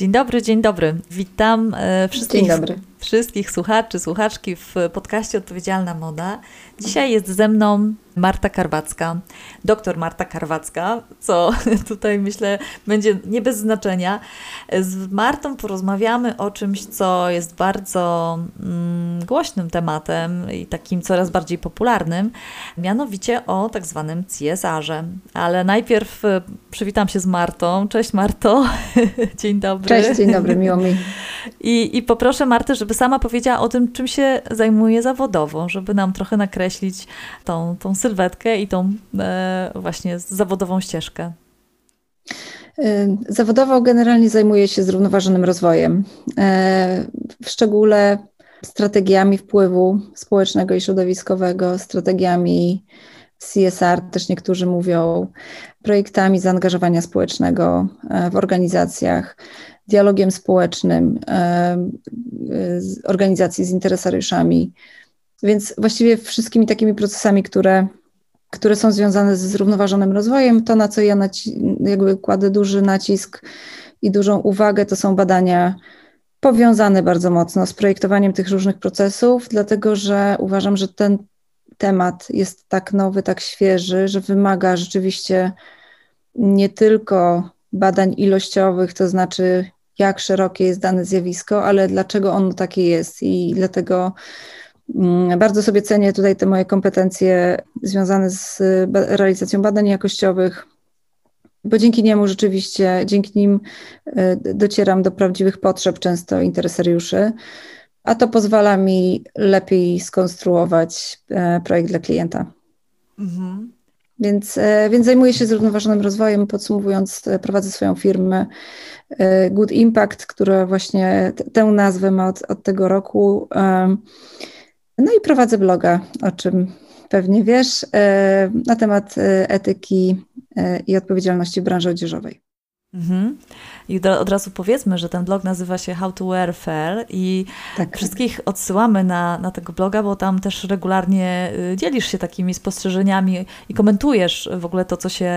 Dzień dobry, dzień dobry. Witam e, wszystkich, dzień dobry. Wszystkich słuchaczy, słuchaczki w podcaście Odpowiedzialna Moda. Dzisiaj jest ze mną Marta Karwacka, doktor Marta Karwacka, co tutaj myślę będzie nie bez znaczenia. Z Martą porozmawiamy o czymś, co jest bardzo mm, głośnym tematem i takim coraz bardziej popularnym, mianowicie o tak zwanym CSR-ze. Ale najpierw e, przywitam się z Martą. Cześć Marto, dzień dobry. Cześć, dzień dobry, miło mi. I, I poproszę Martę, żeby sama powiedziała o tym, czym się zajmuje zawodowo, żeby nam trochę nakreślić tą, tą sylwetkę i tą e, właśnie zawodową ścieżkę. Y, zawodowo generalnie zajmuję się zrównoważonym rozwojem, e, w szczególe strategiami wpływu społecznego i środowiskowego, strategiami CSR, też niektórzy mówią, projektami zaangażowania społecznego e, w organizacjach, dialogiem społecznym, e, organizacji z interesariuszami, więc właściwie wszystkimi takimi procesami, które, które są związane ze zrównoważonym rozwojem, to na co ja jakby kładę duży nacisk i dużą uwagę, to są badania powiązane bardzo mocno z projektowaniem tych różnych procesów, dlatego że uważam, że ten temat jest tak nowy, tak świeży, że wymaga rzeczywiście nie tylko badań ilościowych, to znaczy jak szerokie jest dane zjawisko, ale dlaczego ono takie jest. I dlatego mm, bardzo sobie cenię tutaj te moje kompetencje związane z realizacją badań jakościowych, bo dzięki niemu rzeczywiście, dzięki nim e, docieram do prawdziwych potrzeb często interesariuszy, a to pozwala mi lepiej skonstruować e, projekt dla klienta. Mhm. Więc, e, więc zajmuję się zrównoważonym rozwojem. Podsumowując, e, prowadzę swoją firmę e, Good Impact, która właśnie tę nazwę ma od, od tego roku. No i prowadzę bloga, o czym pewnie wiesz, na temat etyki i odpowiedzialności w branży odzieżowej. Mhm. I od razu powiedzmy, że ten blog nazywa się How to Wear Fair i tak. wszystkich odsyłamy na, na tego bloga, bo tam też regularnie y, dzielisz się takimi spostrzeżeniami i komentujesz w ogóle to, co się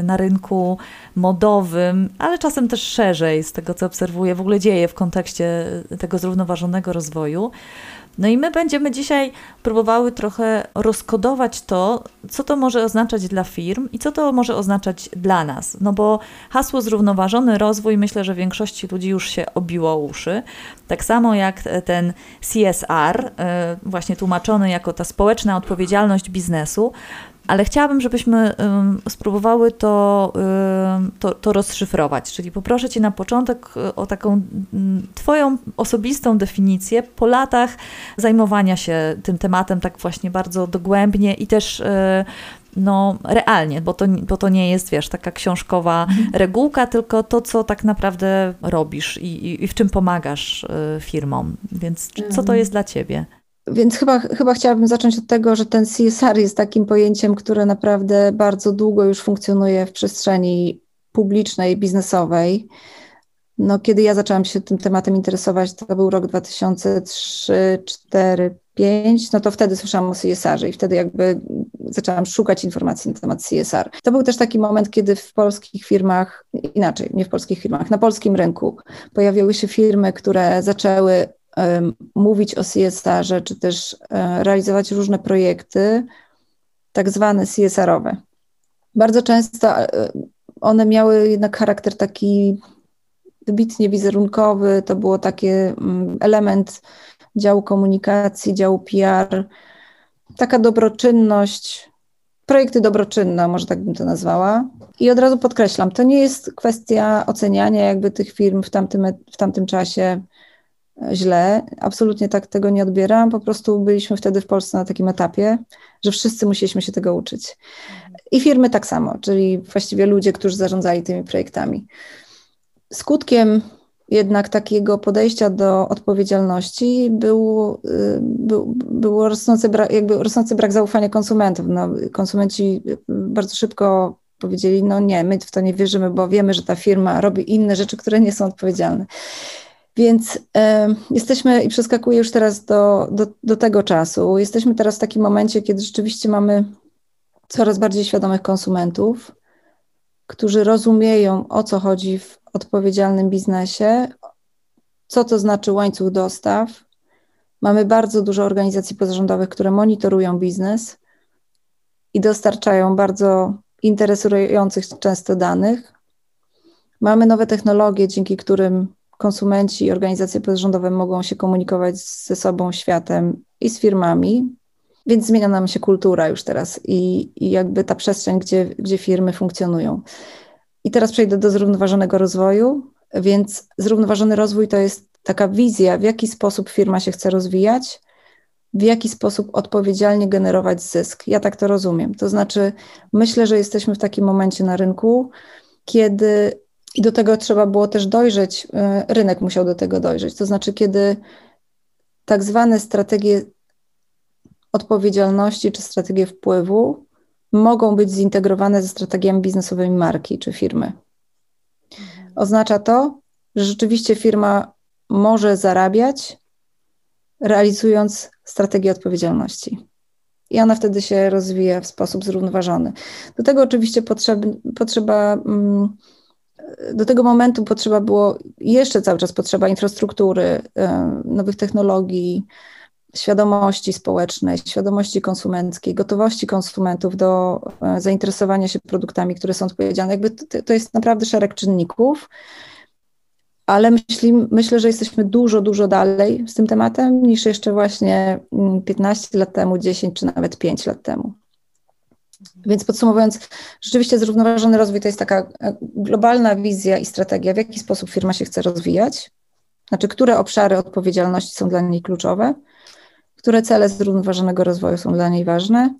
y, na rynku modowym, ale czasem też szerzej z tego, co obserwuję, w ogóle dzieje w kontekście tego zrównoważonego rozwoju. No i my będziemy dzisiaj próbowały trochę rozkodować to, co to może oznaczać dla firm i co to może oznaczać dla nas. No bo hasło zrównoważony rozwój myślę, że większości ludzi już się obiło uszy. Tak samo jak ten CSR, e, właśnie tłumaczony jako ta społeczna odpowiedzialność biznesu, ale chciałabym, żebyśmy spróbowały to, to, to rozszyfrować. Czyli poproszę Cię na początek y, o taką Twoją osobistą definicję po latach zajmowania się tym tematem tak właśnie bardzo dogłębnie i też y, no, realnie, bo to, bo to nie jest, wiesz, taka książkowa mhm. regułka, tylko to, co tak naprawdę robisz i, i, i w czym pomagasz y, firmom. Więc co to mhm. jest dla Ciebie? Więc chyba, chyba chciałabym zacząć od tego, że ten CSR jest takim pojęciem, które naprawdę bardzo długo już funkcjonuje w przestrzeni publicznej, biznesowej. No, kiedy ja zaczęłam się tym tematem interesować, to był rok 2003, 4, 5, no to wtedy słyszałam o CSR-ze i wtedy jakby zaczęłam szukać informacji na temat CSR. To był też taki moment, kiedy w polskich firmach, inaczej, nie w polskich firmach, na polskim rynku pojawiły się firmy, które zaczęły mówić o CSR-ze, czy też e, realizować różne projekty, tak zwane CSR-owe. Bardzo często e, one miały jednak charakter taki wybitnie wizerunkowy, to było taki mm, element działu komunikacji, działu PR, taka dobroczynność, projekty dobroczynne, może tak bym to nazwała. I od razu podkreślam, to nie jest kwestia oceniania jakby tych firm w tamtym, w tamtym czasie źle. Absolutnie tak tego nie odbieram. Po prostu byliśmy wtedy w Polsce na takim etapie, że wszyscy musieliśmy się tego uczyć. I firmy tak samo, czyli właściwie ludzie, którzy zarządzali tymi projektami. Skutkiem jednak takiego podejścia do odpowiedzialności był, y, był, był rosnący, brak, jakby rosnący brak zaufania konsumentów. No, konsumenci bardzo szybko powiedzieli, no nie, my w to nie wierzymy, bo wiemy, że ta firma robi inne rzeczy, które nie są odpowiedzialne. Więc y, jesteśmy i przeskakuję już teraz do, do, do tego czasu. Jesteśmy teraz w takim momencie, kiedy rzeczywiście mamy coraz bardziej świadomych konsumentów. którzy rozumieją, o co chodzi w odpowiedzialnym biznesie, co to znaczy łańcuch dostaw. Mamy bardzo dużo organizacji pozarządowych, które monitorują biznes i dostarczają bardzo interesujących często danych. Mamy nowe technologie, dzięki którym konsumenci i organizacje pozarządowe mogą się komunikować ze sobą, światem i z firmami, więc zmienia nam się kultura już teraz i, i jakby ta przestrzeń, gdzie, gdzie firmy funkcjonują. I teraz przejdę do zrównoważonego rozwoju, więc zrównoważony rozwój to jest taka wizja, w jaki sposób firma się chce rozwijać, w jaki sposób odpowiedzialnie generować zysk. Ja tak to rozumiem. To znaczy, myślę, że jesteśmy w takim momencie na rynku, kiedy i do tego trzeba było też dojrzeć, y, rynek musiał do tego dojrzeć. To znaczy, kiedy tak zwane strategie odpowiedzialności czy strategie wpływu mogą być zintegrowane ze strategiami biznesowymi marki czy firmy. Oznacza to, że rzeczywiście firma może zarabiać, realizując strategię odpowiedzialności. I ona wtedy się rozwija w sposób zrównoważony. Do tego oczywiście potrzeb, potrzeba, mm, do tego momentu potrzeba było, jeszcze cały czas potrzeba infrastruktury, nowych technologii, świadomości społecznej, świadomości konsumenckiej, gotowości konsumentów do e, zainteresowania się produktami, które są odpowiedzialne. Jakby to, to jest naprawdę szereg czynników, ale myśli, myślę, że jesteśmy dużo, dużo dalej z tym tematem niż jeszcze właśnie 15 mm, lat temu, 10 czy nawet 5 lat temu. Więc podsumowując, rzeczywiście zrównoważony rozwój to jest taka e, globalna wizja i strategia, w jaki sposób firma się chce rozwijać, znaczy, które obszary odpowiedzialności są dla niej kluczowe, które cele zrównoważonego rozwoju są dla niej ważne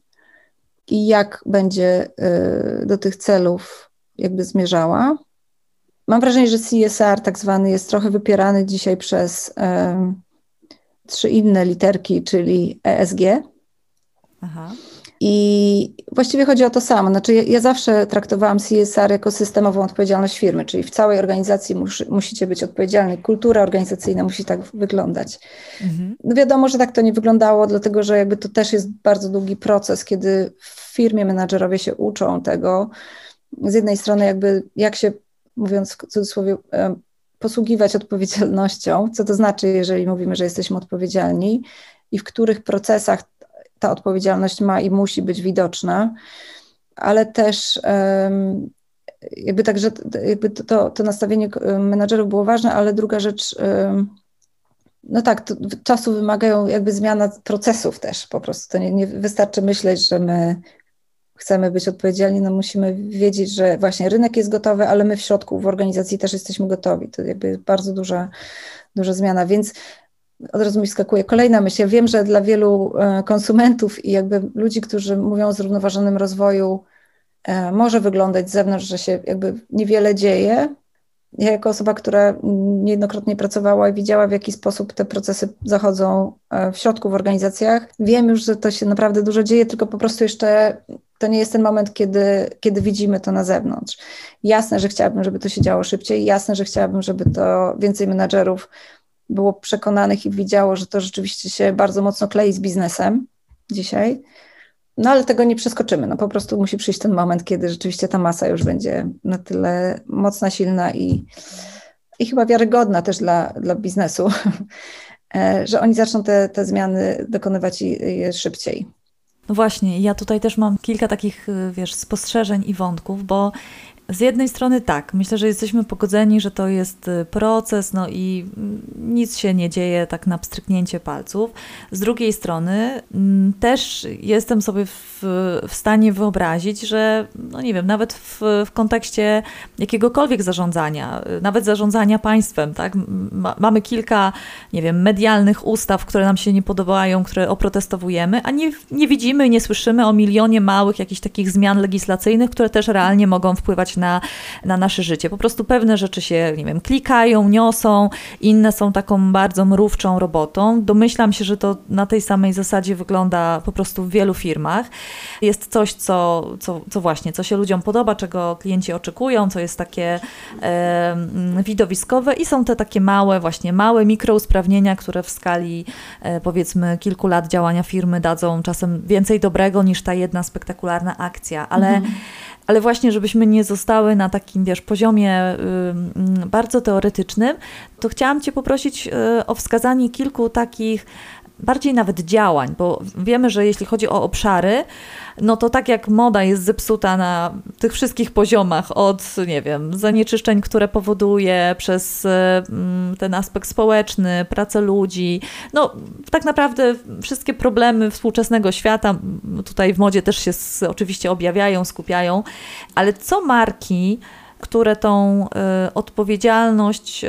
i jak będzie y, do tych celów jakby zmierzała. Mam wrażenie, że CSR tak zwany jest trochę wypierany dzisiaj przez um, trzy inne literki, czyli ESG. Aha. I właściwie chodzi o to samo. Znaczy, ja, ja, zawsze traktowałam CSR jako systemową odpowiedzialność firmy, czyli w całej organizacji mus, musicie być odpowiedzialni. Kultura organizacyjna musi tak wyglądać. Mhm. No wiadomo, że tak to nie wyglądało, dlatego że jakby to też jest bardzo długi proces, kiedy w firmie menadżerowie się uczą tego. Z jednej strony, jakby jak się, mówiąc w cudzysłowie, posługiwać odpowiedzialnością, co to znaczy, jeżeli mówimy, że jesteśmy odpowiedzialni i w których procesach ta odpowiedzialność ma i musi być widoczna, ale też jakby także jakby to, to nastawienie menadżerów było ważne, ale druga rzecz, no tak, to, czasu wymagają jakby zmiana procesów też po prostu. To nie, nie wystarczy myśleć, że my chcemy być odpowiedzialni, no musimy wiedzieć, że właśnie rynek jest gotowy, ale my w środku, w organizacji też jesteśmy gotowi. To jakby bardzo duża, duża zmiana, więc od razu mi skakuje kolejna myśl. Ja wiem, że dla wielu e, konsumentów i jakby ludzi, którzy mówią o zrównoważonym rozwoju, e, może wyglądać z zewnątrz, że się jakby niewiele dzieje. Ja jako osoba, która niejednokrotnie pracowała i widziała, w jaki sposób te procesy zachodzą e, w środku w organizacjach, wiem już, że to się naprawdę dużo dzieje, tylko po prostu jeszcze to nie jest ten moment, kiedy, kiedy widzimy to na zewnątrz. Jasne, że chciałabym, żeby to się działo szybciej, jasne, że chciałabym, żeby to więcej menadżerów było przekonanych i widziało, że to rzeczywiście się bardzo mocno klei z biznesem dzisiaj. No ale tego nie przeskoczymy. No po prostu musi przyjść ten moment, kiedy rzeczywiście ta masa już będzie na tyle mocna, silna i, i chyba wiarygodna też dla, dla biznesu, e, że oni zaczną te, te zmiany dokonywać je szybciej. No właśnie, ja tutaj też mam kilka takich, wiesz, spostrzeżeń i wątków, bo z jednej strony tak, myślę, że jesteśmy pogodzeni, że to jest y, proces, no i mm, nic się nie dzieje tak na pstryknięcie palców. Z drugiej strony mm, też jestem sobie w, w stanie wyobrazić, że, no nie wiem, nawet w, w kontekście jakiegokolwiek zarządzania, y, nawet zarządzania państwem, tak, mamy kilka, nie wiem, medialnych ustaw, które nam się nie podobają, które oprotestowujemy, a nie, nie widzimy, nie słyszymy o milionie małych jakichś takich zmian legislacyjnych, które też realnie mogą wpływać na, na nasze życie. Po prostu pewne rzeczy się, nie wiem, klikają, niosą, inne są taką bardzo mrówczą robotą. Domyślam się, że to na tej samej zasadzie wygląda po prostu w wielu firmach. Jest coś, co, co, co właśnie, co się ludziom podoba, czego klienci oczekują, co jest takie e, widowiskowe i są te takie małe, właśnie małe mikrousprawnienia, które w skali e, powiedzmy kilku lat działania firmy dadzą czasem więcej dobrego niż ta jedna spektakularna akcja, ale mhm ale właśnie, żebyśmy nie zostały na takim, wiesz, poziomie bardzo teoretycznym, to chciałam Cię poprosić y, o wskazanie kilku takich bardziej nawet działań, bo wiemy, że jeśli chodzi o obszary, no to tak jak moda jest zepsuta na tych wszystkich poziomach, od, nie wiem, zanieczyszczeń, które powoduje, przez mm, ten aspekt społeczny, pracę ludzi, no tak naprawdę wszystkie problemy współczesnego świata tutaj w modzie też się oczywiście objawiają, skupiają, ale co marki, które tą y, odpowiedzialność y,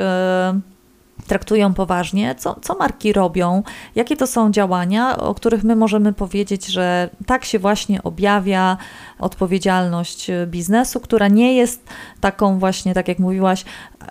traktują poważnie, co, co marki robią, jakie to są działania, o których my możemy powiedzieć, że tak się właśnie objawia odpowiedzialność biznesu, która nie jest taką właśnie, tak jak mówiłaś,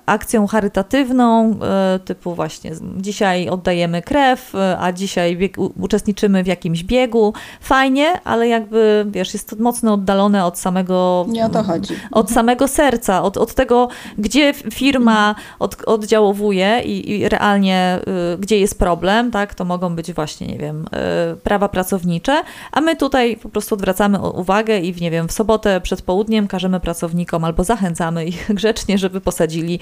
akcją charytatywną, e, typu właśnie dzisiaj oddajemy krew, e, a dzisiaj bieg, uczestniczymy w jakimś biegu. Fajnie, ale jakby, wiesz, jest to mocno oddalone od samego... Nie o to chodzi. Od samego serca, od, od tego, gdzie firma od, oddziałowuje i, i realnie y, gdzie jest problem, tak, to mogą być właśnie, nie wiem, y, prawa pracownicze, a my tutaj po prostu odwracamy uwagę i w, nie wiem, w sobotę przed południem każemy pracownikom albo zachęcamy ich grzecznie, żeby posadzili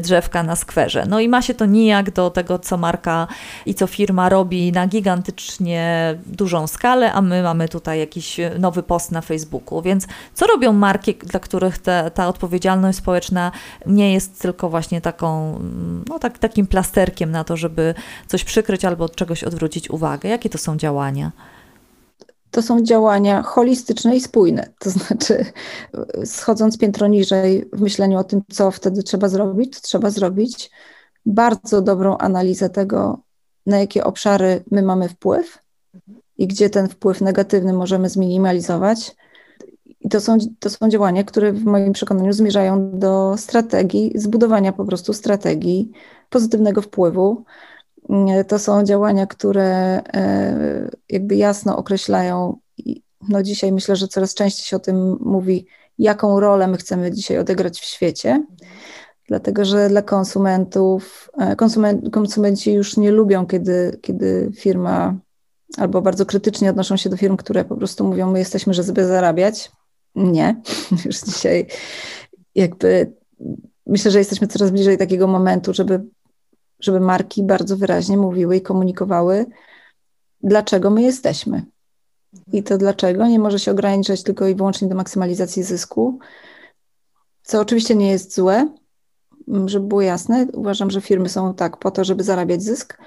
drzewka na skwerze. No i ma się to nijak do tego, co marka i co firma robi na gigantycznie dużą skalę, a my mamy tutaj jakiś nowy post na Facebooku. Więc co robią marki, dla których te, ta odpowiedzialność społeczna nie jest tylko właśnie taką, no tak, takim plasterkiem na to, żeby coś przykryć albo od czegoś odwrócić uwagę? Jakie to są działania? To są działania holistyczne i spójne. To znaczy, schodząc piętro niżej w myśleniu o tym, co wtedy trzeba zrobić, trzeba zrobić bardzo dobrą analizę tego, na jakie obszary my mamy wpływ i gdzie ten wpływ negatywny możemy zminimalizować. I to są, to są działania, które w moim przekonaniu zmierzają do strategii, zbudowania po prostu strategii pozytywnego wpływu to są działania, które e, jakby jasno określają, no dzisiaj myślę, że coraz częściej się o tym mówi, jaką rolę my chcemy dzisiaj odegrać w świecie, dlatego że dla konsumentów, e, konsumen, konsumenci już nie lubią, kiedy, kiedy firma albo bardzo krytycznie odnoszą się do firm, które po prostu mówią, my jesteśmy, żeby zarabiać. Nie, już dzisiaj jakby myślę, że jesteśmy coraz bliżej takiego momentu, żeby żeby marki bardzo wyraźnie mówiły i komunikowały, dlaczego my jesteśmy. I to dlaczego nie może się ograniczać tylko i wyłącznie do maksymalizacji zysku, co oczywiście nie jest złe, żeby było jasne. Uważam, że firmy są tak po to, żeby zarabiać zysk,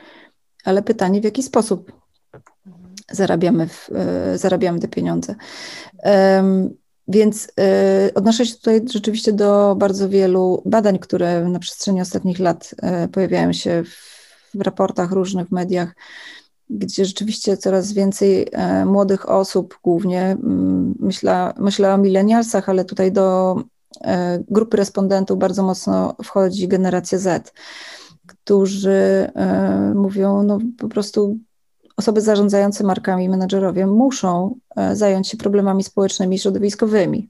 ale pytanie, w jaki sposób zarabiamy, w, e, zarabiamy te pieniądze. Więc y, odnoszę się tutaj rzeczywiście do bardzo wielu badań, które na przestrzeni ostatnich lat y, pojawiają się w, w raportach różnych w mediach, gdzie rzeczywiście coraz więcej y, młodych osób, głównie mm, myślę, myślę o milenialsach, ale tutaj do grupy respondentów bardzo mocno wchodzi generacja Z, którzy mówią, no po prostu osoby zarządzające markami, menedżerowie muszą e, zająć się problemami społecznymi i środowiskowymi.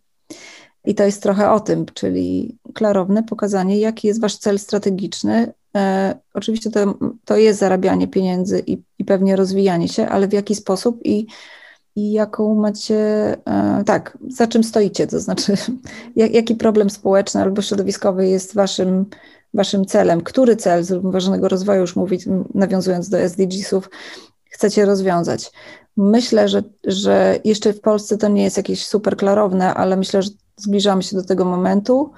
I to jest trochę o tym, czyli klarowne pokazanie, jaki jest wasz cel strategiczny. E, oczywiście to, to jest zarabianie pieniędzy i, i pewnie rozwijanie się, ale w jaki sposób i, i jaką macie, e, tak, za czym stoicie, to znaczy jak, jaki problem społeczny albo środowiskowy jest waszym, waszym celem, który cel zrównoważonego rozwoju, już mówić, nawiązując do SDGs-ów, chcecie rozwiązać. Myślę, że, że jeszcze w Polsce to nie jest jakieś super klarowne, ale myślę, że zbliżamy się do tego momentu.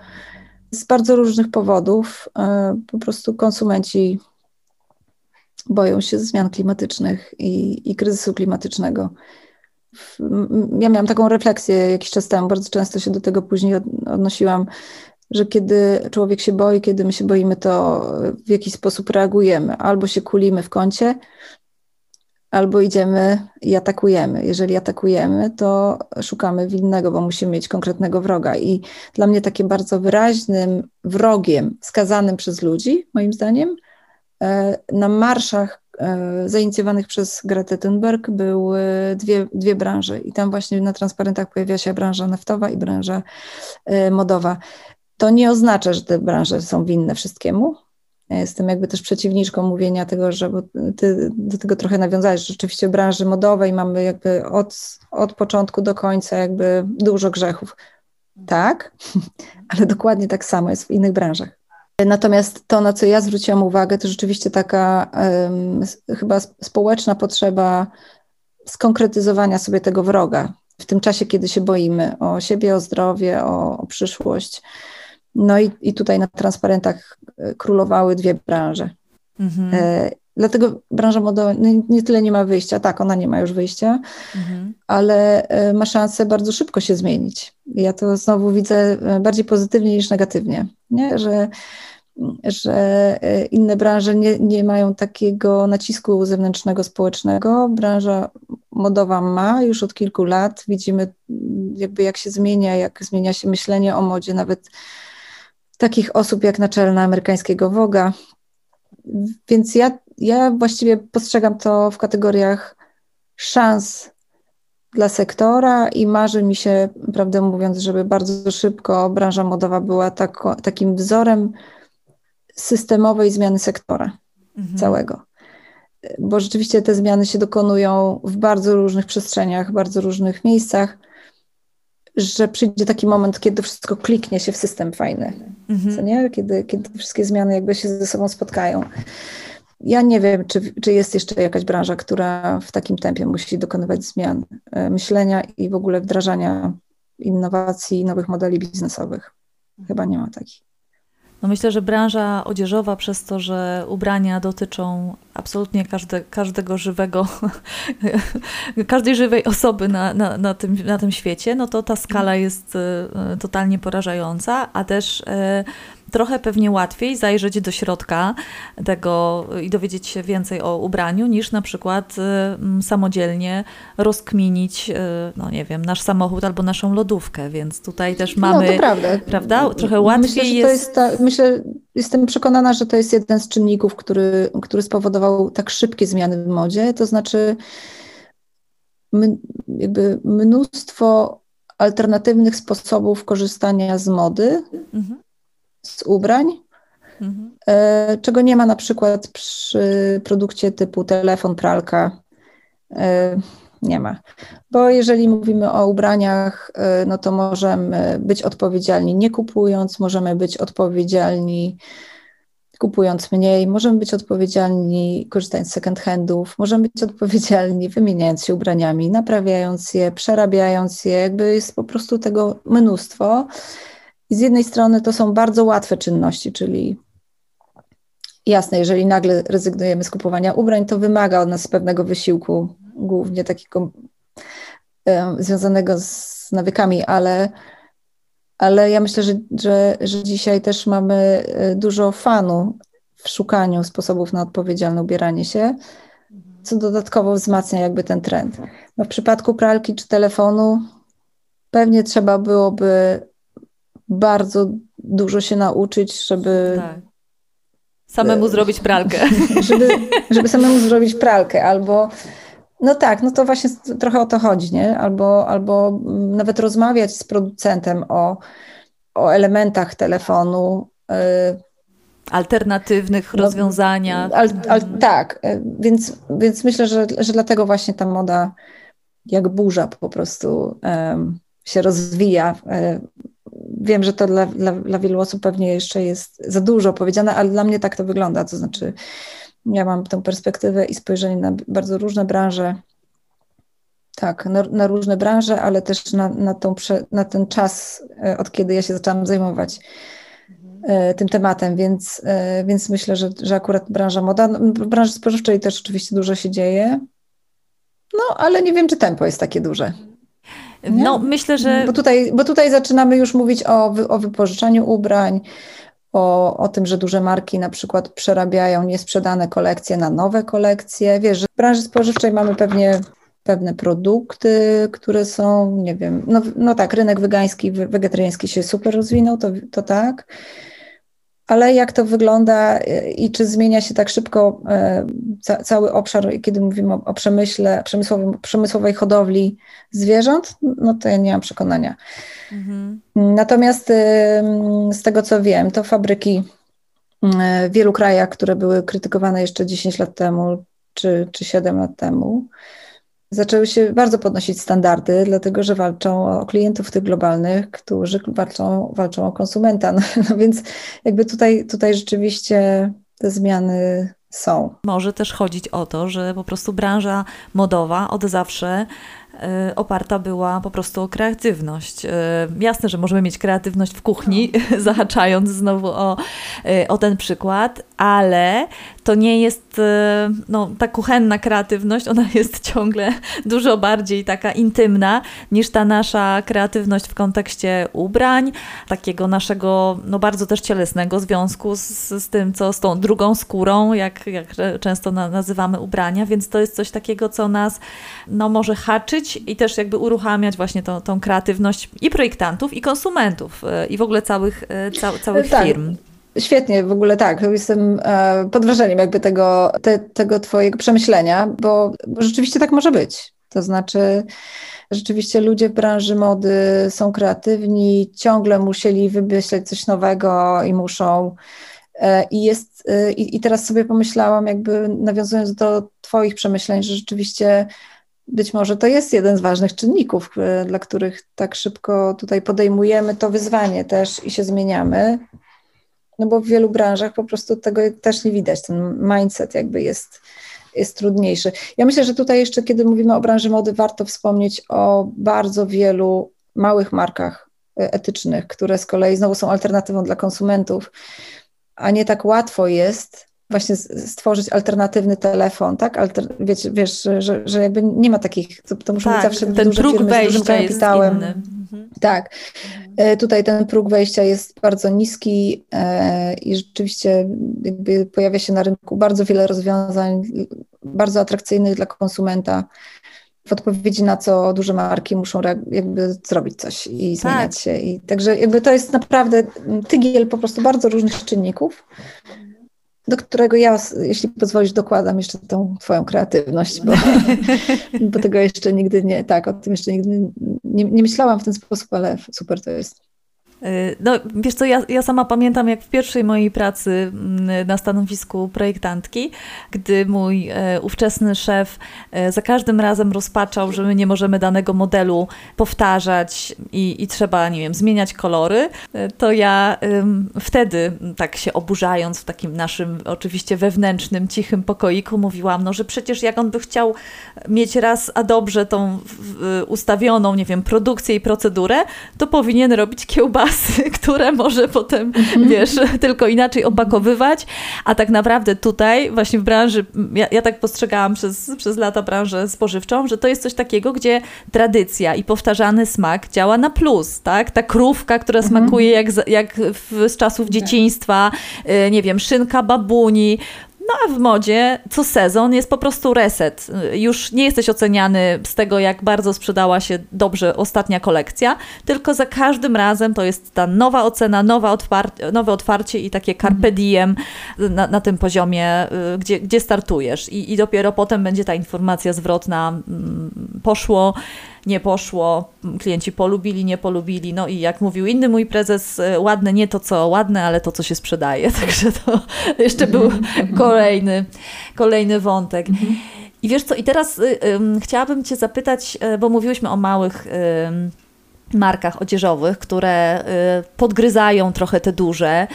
Z bardzo różnych powodów e, po prostu konsumenci boją się zmian klimatycznych i, i kryzysu klimatycznego. Ja miałam taką refleksję jakiś czas temu, bardzo często się do tego później odnosiłam, że kiedy człowiek się boi, kiedy my się boimy, to w jakiś sposób reagujemy. Albo się kulimy w kącie, albo idziemy i atakujemy. Jeżeli atakujemy, to szukamy winnego, bo musimy mieć konkretnego wroga. I dla mnie takim bardzo wyraźnym wrogiem, skazanym przez ludzi, moim zdaniem, e, na marszach e, zainicjowanych przez Gretę Thunberg były dwie, dwie branże. I tam właśnie na transparentach pojawia się branża naftowa i branża e, modowa. To nie oznacza, że te branże są winne wszystkiemu, jestem jakby też przeciwniczką mówienia tego, że bo ty do tego trochę nawiązałeś, że rzeczywiście w branży modowej mamy jakby od, od początku do końca jakby dużo grzechów. Tak, ale dokładnie tak samo jest w innych branżach. Natomiast to, na co ja zwróciłam uwagę, to rzeczywiście taka um, chyba społeczna potrzeba skonkretyzowania sobie tego wroga w tym czasie, kiedy się boimy o siebie, o zdrowie, o, o przyszłość. No i, i tutaj na transparentach e, królowały dwie branże. Mhm. E, dlatego branża modowa nie, nie, tyle nie ma wyjścia, tak, ona nie ma już wyjścia, mhm. ale e, ma szansę bardzo szybko się zmienić. Ja to znowu widzę bardziej pozytywnie niż negatywnie, nie? że że inne branże nie, nie mają takiego nacisku zewnętrznego, społecznego. Branża modowa ma już od kilku lat. Widzimy jakby jak się zmienia, jak zmienia się myślenie o modzie, nawet takich osób jak naczelna amerykańskiego Woga. Więc ja, ja właściwie postrzegam to w kategoriach szans dla sektora i marzy mi się, prawdę mówiąc, żeby bardzo szybko branża modowa była tak, takim wzorem systemowej zmiany sektora mhm. całego. Bo rzeczywiście te zmiany się dokonują w bardzo różnych przestrzeniach, w bardzo różnych miejscach, że przyjdzie taki moment, kiedy wszystko kliknie się w system fajny, mhm. co nie? Kiedy, kiedy wszystkie zmiany jakby się ze sobą spotkają. Ja nie wiem, czy, czy jest jeszcze jakaś branża, która w takim tempie musi dokonywać zmian e, myślenia i w ogóle wdrażania innowacji, nowych modeli biznesowych. Chyba nie ma takich. No myślę, że branża odzieżowa przez to, że ubrania dotyczą absolutnie każde, każdego żywego, każdej żywej osoby na, na, na, tym, na tym świecie, no to ta skala jest e, totalnie porażająca, a też e, trochę pewnie łatwiej zajrzeć do środka tego i dowiedzieć się więcej o ubraniu, niż na przykład y, samodzielnie rozkminić, y, no nie wiem, nasz samochód albo naszą lodówkę, więc tutaj też mamy, no, prawda. prawda, trochę łatwiej myślę, jest... jest ta, myślę, jestem przekonana, że to jest jeden z czynników, który, który spowodował tak szybkie zmiany w modzie, to znaczy my, jakby mnóstwo alternatywnych sposobów korzystania z mody, mhm z ubrań, mhm. E, czego nie ma na przykład przy produkcie typu telefon, pralka. E, nie ma. Bo jeżeli mówimy o ubraniach, e, no to możemy być odpowiedzialni nie kupując, możemy być odpowiedzialni kupując mniej, możemy być odpowiedzialni korzystając z second handów, możemy być odpowiedzialni wymieniając się ubraniami, naprawiając je, przerabiając je, jakby jest po prostu tego mnóstwo. I z jednej strony to są bardzo łatwe czynności, czyli jasne, jeżeli nagle rezygnujemy z kupowania ubrań, to wymaga od nas pewnego wysiłku, głównie takiego e, związanego z nawykami, ale, ale ja myślę, że, że, że dzisiaj też mamy e, dużo fanu w szukaniu sposobów na odpowiedzialne ubieranie się, co dodatkowo wzmacnia jakby ten trend. No w przypadku pralki czy telefonu pewnie trzeba byłoby bardzo dużo się nauczyć, żeby. Tak. Samemu zrobić pralkę. Żeby, żeby samemu zrobić pralkę, albo. No tak, no to właśnie trochę o to chodzi, nie? Albo, albo nawet rozmawiać z producentem o, o elementach telefonu. Y, Alternatywnych no, rozwiązaniach. Al, al, tak, y, więc, więc myślę, że, że dlatego właśnie ta moda jak burza po prostu um, się rozwija. Wiem, że to dla, dla, dla wielu osób pewnie jeszcze jest za dużo powiedziane, ale dla mnie tak to wygląda. To znaczy, ja mam tę perspektywę i spojrzenie na bardzo różne branże. Tak, na, na różne branże, ale też na, na, tą, na ten czas, e, od kiedy ja się zaczęłam zajmować mhm. tym tematem, więc, e, więc myślę, że, że akurat branża moda, no, branży spożywczej też oczywiście dużo się dzieje, no ale nie wiem, czy tempo jest takie duże. No, myślę, że. Bo tutaj, bo tutaj zaczynamy już mówić o, o wypożyczaniu ubrań, o, o tym, że duże marki na przykład przerabiają niesprzedane kolekcje na nowe kolekcje. Wiesz, że w branży spożywczej mamy pewnie pewne produkty, które są, nie wiem, no, no tak, rynek wegański, wegetariański się super rozwinął, to, to tak ale jak to wygląda i czy zmienia się tak szybko e, ca cały obszar, kiedy mówimy o, o przemyśle, przemysłowej hodowli zwierząt, no to ja nie mam przekonania. Mhm. Natomiast z tego co wiem, to fabryki w wielu krajach, które były krytykowane jeszcze 10 lat temu czy, czy 7 lat temu, zaczęły się bardzo podnosić standardy, dlatego że walczą o klientów tych globalnych, którzy walczą, walczą o konsumenta. No, no więc jakby tutaj, tutaj rzeczywiście te zmiany są. Może też chodzić o to, że po prostu branża modowa od zawsze Y, oparta była po prostu o kreatywność. Y, jasne, że możemy mieć kreatywność w kuchni, zahaczając znowu o, y, o ten przykład, ale to nie jest no, ta kuchenna kreatywność, ona jest ciągle dużo bardziej taka intymna niż ta nasza kreatywność w kontekście ubrań, takiego naszego no, bardzo też cielesnego związku z, z tym, co z tą drugą skórą, jak, jak często na, nazywamy ubrania, więc to jest coś takiego, co nas no, może haczyć i też jakby uruchamiać właśnie tą, tą kreatywność i projektantów, i konsumentów, e, i w ogóle całych, e, ca, całych tak. firm. Świetnie, w ogóle tak. Jestem e, pod wrażeniem jakby tego, te, tego twojego przemyślenia, bo, bo rzeczywiście tak może być. To znaczy, rzeczywiście ludzie w branży mody są kreatywni, ciągle musieli wymyśleć coś nowego i muszą. I jest, i, i teraz sobie pomyślałam, jakby nawiązując do Twoich przemyśleń, że rzeczywiście być może to jest jeden z ważnych czynników, e, dla których tak szybko tutaj podejmujemy to wyzwanie też i się zmieniamy. No bo w wielu branżach po prostu tego też nie widać. Ten mindset jakby jest, jest trudniejszy. Ja myślę, że tutaj jeszcze, kiedy mówimy o branży mody, warto wspomnieć o bardzo wielu małych markach e, etycznych, które z kolei znowu są alternatywą dla konsumentów, a nie tak łatwo jest właśnie stworzyć alternatywny telefon, tak? Alter, wiesz, wiesz że, że jakby nie ma takich, to, to muszą tak, być zawsze ten duże próg firmy wejścia z dużym kapitałem. Jest inny. Mhm. Tak. E, tutaj ten próg wejścia jest bardzo niski e, i rzeczywiście jakby pojawia się na rynku bardzo wiele rozwiązań, bardzo atrakcyjnych dla konsumenta w odpowiedzi na co duże marki muszą jakby zrobić coś i zmieniać tak. się. I także jakby to jest naprawdę tygiel po prostu bardzo różnych czynników do którego ja, jeśli pozwolisz, dokładam jeszcze tą twoją kreatywność, bo, bo tego jeszcze nigdy nie, tak, o tym jeszcze nigdy nie, nie myślałam w ten sposób, ale super to jest. Y, no, wiesz co, ja, ja sama pamiętam, jak w pierwszej mojej pracy mm, na stanowisku projektantki, gdy mój e, ówczesny szef e, za każdym razem rozpaczał, że my nie możemy danego modelu powtarzać i, i trzeba, nie wiem, zmieniać kolory, to ja wtedy, tak się oburzając w takim naszym oczywiście wewnętrznym, cichym pokoiku, mówiłam, no, że przecież jak on by chciał mieć raz a dobrze tą ustawioną, nie wiem, produkcję i procedurę, to powinien robić kiełbasę które może potem, mhm. wiesz, tylko inaczej opakowywać, a tak naprawdę tutaj właśnie w branży, ja, ja tak postrzegałam przez, przez lata branżę spożywczą, że to jest coś takiego, gdzie tradycja i powtarzany smak działa na plus, tak? Ta krówka, która mhm. smakuje jak, jak w, z czasów tak. dzieciństwa, y, nie wiem, szynka babuni, no a w modzie co sezon jest po prostu reset. Już nie jesteś oceniany z tego, jak bardzo sprzedała się dobrze ostatnia kolekcja, tylko za każdym razem to jest ta nowa ocena, nowa nowe otwarcie i takie carpe mhm. diem na, na tym poziomie, y, gdzie, gdzie startujesz. I, I dopiero potem będzie ta informacja zwrotna, mm, poszło, nie poszło, klienci polubili, nie polubili. No i jak mówił inny mój prezes, e, ładne nie to, co ładne, ale to, co się sprzedaje. Także to jeszcze był kolejny, kolejny wątek. I wiesz co, i teraz y, y, chciałabym Cię zapytać, y, bo mówiłyśmy o małych markach odzieżowych, które y, podgryzają trochę te duże,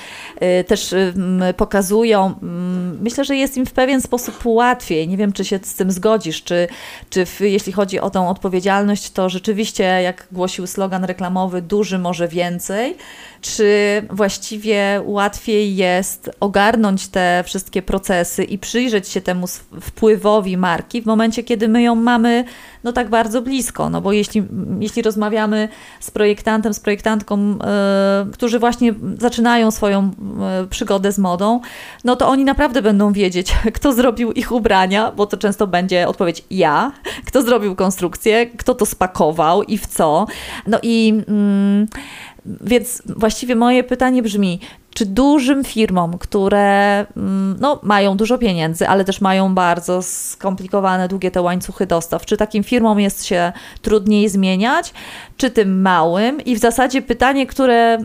y, też pokazują, myślę, że jest im w pewien sposób łatwiej. Nie wiem, czy się z tym zgodzisz, czy, czy w, jeśli chodzi o tą odpowiedzialność, to rzeczywiście, jak głosił slogan reklamowy, duży może więcej, czy właściwie łatwiej jest ogarnąć te wszystkie procesy i przyjrzeć się temu wpływowi marki w momencie, kiedy my ją mamy no tak bardzo blisko, no bo jeśli, jeśli rozmawiamy z projektantem, z projektantką, yy, którzy właśnie zaczynają swoją yy, przygodę z modą, no to oni naprawdę będą wiedzieć, kto zrobił ich ubrania, bo to często będzie odpowiedź ja, kto zrobił konstrukcję, kto to spakował i w co. No i yy, więc właściwie moje pytanie brzmi, czy dużym firmom, które mm, no, mają dużo pieniędzy, ale też mają bardzo skomplikowane, długie te łańcuchy dostaw, czy takim firmom jest się trudniej zmieniać, czy tym małym? I w zasadzie pytanie, które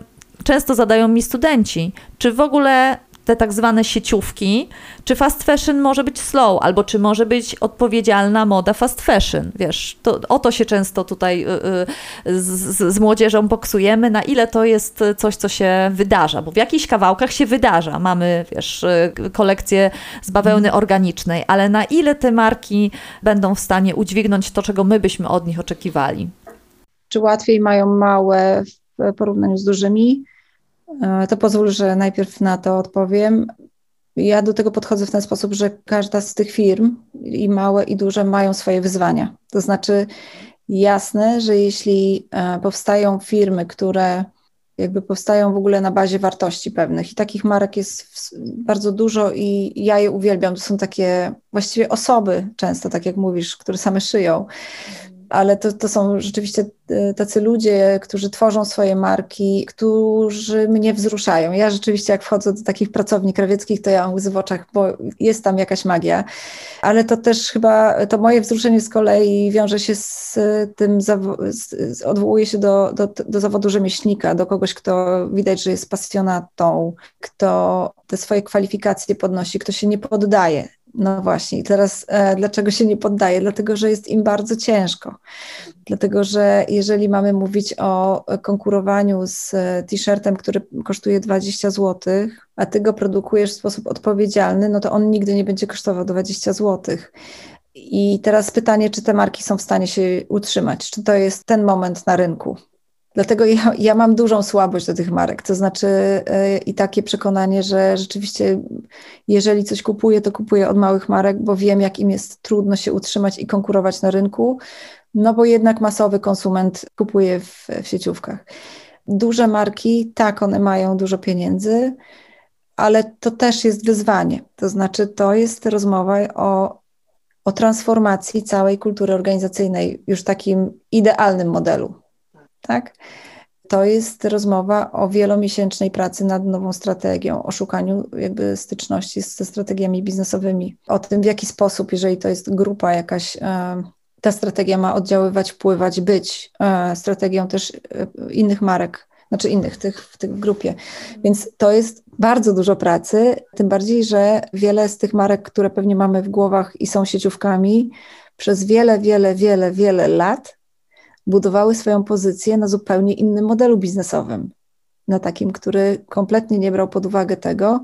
często zadają mi studenci, czy w ogóle te tak zwane sieciówki, czy fast fashion może być slow, albo czy może być odpowiedzialna moda fast fashion, wiesz, to, o to się często tutaj y, y, z, z młodzieżą boksujemy, na ile to jest coś, co się wydarza, bo w jakichś kawałkach się wydarza, mamy, wiesz, y, kolekcję z bawełny mhm. organicznej, ale na ile te marki będą w stanie udźwignąć to, czego my byśmy od nich oczekiwali? Czy łatwiej mają małe w porównaniu z dużymi? E, to pozwól, że najpierw na to odpowiem. Ja do tego podchodzę w ten sposób, że każda z tych firm, i małe, i duże, mają swoje wyzwania. To znaczy, jasne, że jeśli e, powstają firmy, które jakby powstają w ogóle na bazie wartości pewnych i takich marek jest bardzo dużo i ja je uwielbiam. To są takie właściwie osoby często, tak jak mówisz, które same szyją ale to, to są rzeczywiście e, tacy ludzie, którzy tworzą swoje marki, którzy mnie wzruszają. Ja rzeczywiście, jak wchodzę do takich pracowni krawieckich, to ja łzy w oczach, bo jest tam jakaś magia. Ale to też chyba, to moje wzruszenie z kolei wiąże się z tym, odwołuje się do, do, do zawodu rzemieślnika, do kogoś, kto widać, że jest pasjonatą, kto te swoje kwalifikacje podnosi, kto się nie poddaje no właśnie, i teraz e, dlaczego się nie poddaje? Dlatego, że jest im bardzo ciężko. Dlatego, że jeżeli mamy mówić o konkurowaniu z e, t-shirtem, który kosztuje 20 zł, a ty go produkujesz w sposób odpowiedzialny, no to on nigdy nie będzie kosztował 20 zł. I teraz pytanie, czy te marki są w stanie się utrzymać? Czy to jest ten moment na rynku? Dlatego ja, ja, mam dużą słabość do tych marek, to znaczy yy, i takie przekonanie, że rzeczywiście jeżeli coś kupuję, to kupuję od małych marek, bo wiem, jak im jest trudno się utrzymać i konkurować na rynku, no bo jednak masowy konsument kupuje w, w sieciówkach. Duże marki, tak, one mają dużo pieniędzy, ale to też jest wyzwanie. To znaczy, to jest rozmowa o, o transformacji całej kultury organizacyjnej, już takim idealnym modelu tak? To jest rozmowa o wielomiesięcznej pracy nad nową strategią, o szukaniu jakby styczności ze strategiami biznesowymi, o tym, w jaki sposób, jeżeli to jest grupa jakaś, e, ta strategia ma oddziaływać, wpływać, być e, strategią też e, innych marek, znaczy innych tych w tej grupie. Więc to jest bardzo dużo pracy, tym bardziej, że wiele z tych marek, które pewnie mamy w głowach i są sieciówkami, przez wiele, wiele, wiele, wiele lat budowały swoją pozycję na zupełnie innym modelu biznesowym, na takim, który kompletnie nie brał pod uwagę tego,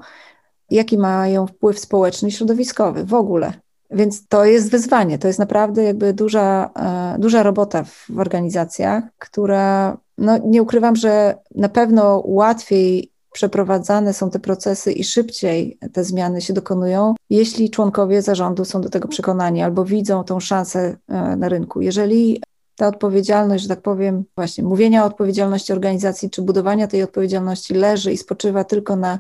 jaki mają wpływ społeczny i środowiskowy w ogóle. Więc to jest wyzwanie, to jest naprawdę jakby duża, e, duża robota w organizacjach, która, no nie ukrywam, że na pewno łatwiej przeprowadzane są te procesy i szybciej te zmiany się dokonują, jeśli członkowie zarządu są do tego przekonani albo widzą tą szansę e, na rynku. Jeżeli ta odpowiedzialność, że tak powiem, właśnie mówienia o odpowiedzialności organizacji czy budowania tej odpowiedzialności leży i spoczywa tylko na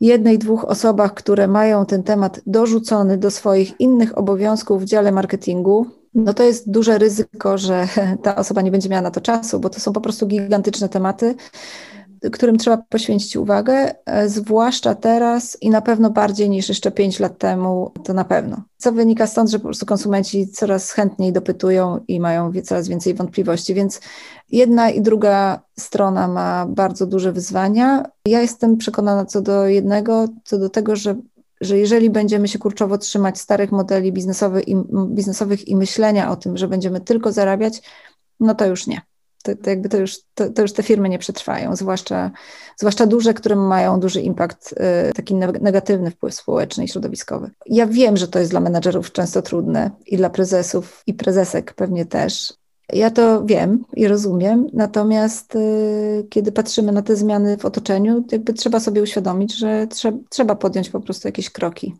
jednej, dwóch osobach, które mają ten temat dorzucony do swoich innych obowiązków w dziale marketingu, no to jest duże ryzyko, że ta osoba nie będzie miała na to czasu, bo to są po prostu gigantyczne tematy którym trzeba poświęcić uwagę, e, zwłaszcza teraz i na pewno bardziej niż jeszcze 5 lat temu, to na pewno. Co wynika stąd, że po prostu konsumenci coraz chętniej dopytują i mają coraz więcej wątpliwości, więc jedna i druga strona ma bardzo duże wyzwania. Ja jestem przekonana co do jednego, co do tego, że że jeżeli będziemy się kurczowo trzymać starych modeli biznesowych i, biznesowych i myślenia o tym, że będziemy tylko zarabiać, no to już nie to, to jakby to już, to, to, już te firmy nie przetrwają, zwłaszcza, zwłaszcza duże, które mają duży impact, y, taki negatywny wpływ społeczny i środowiskowy. Ja wiem, że to jest dla menedżerów często trudne i dla prezesów i prezesek pewnie też. Ja to wiem i rozumiem, natomiast y, kiedy patrzymy na te zmiany w otoczeniu, jakby trzeba sobie uświadomić, że trzeba, trzeba podjąć po prostu jakieś kroki.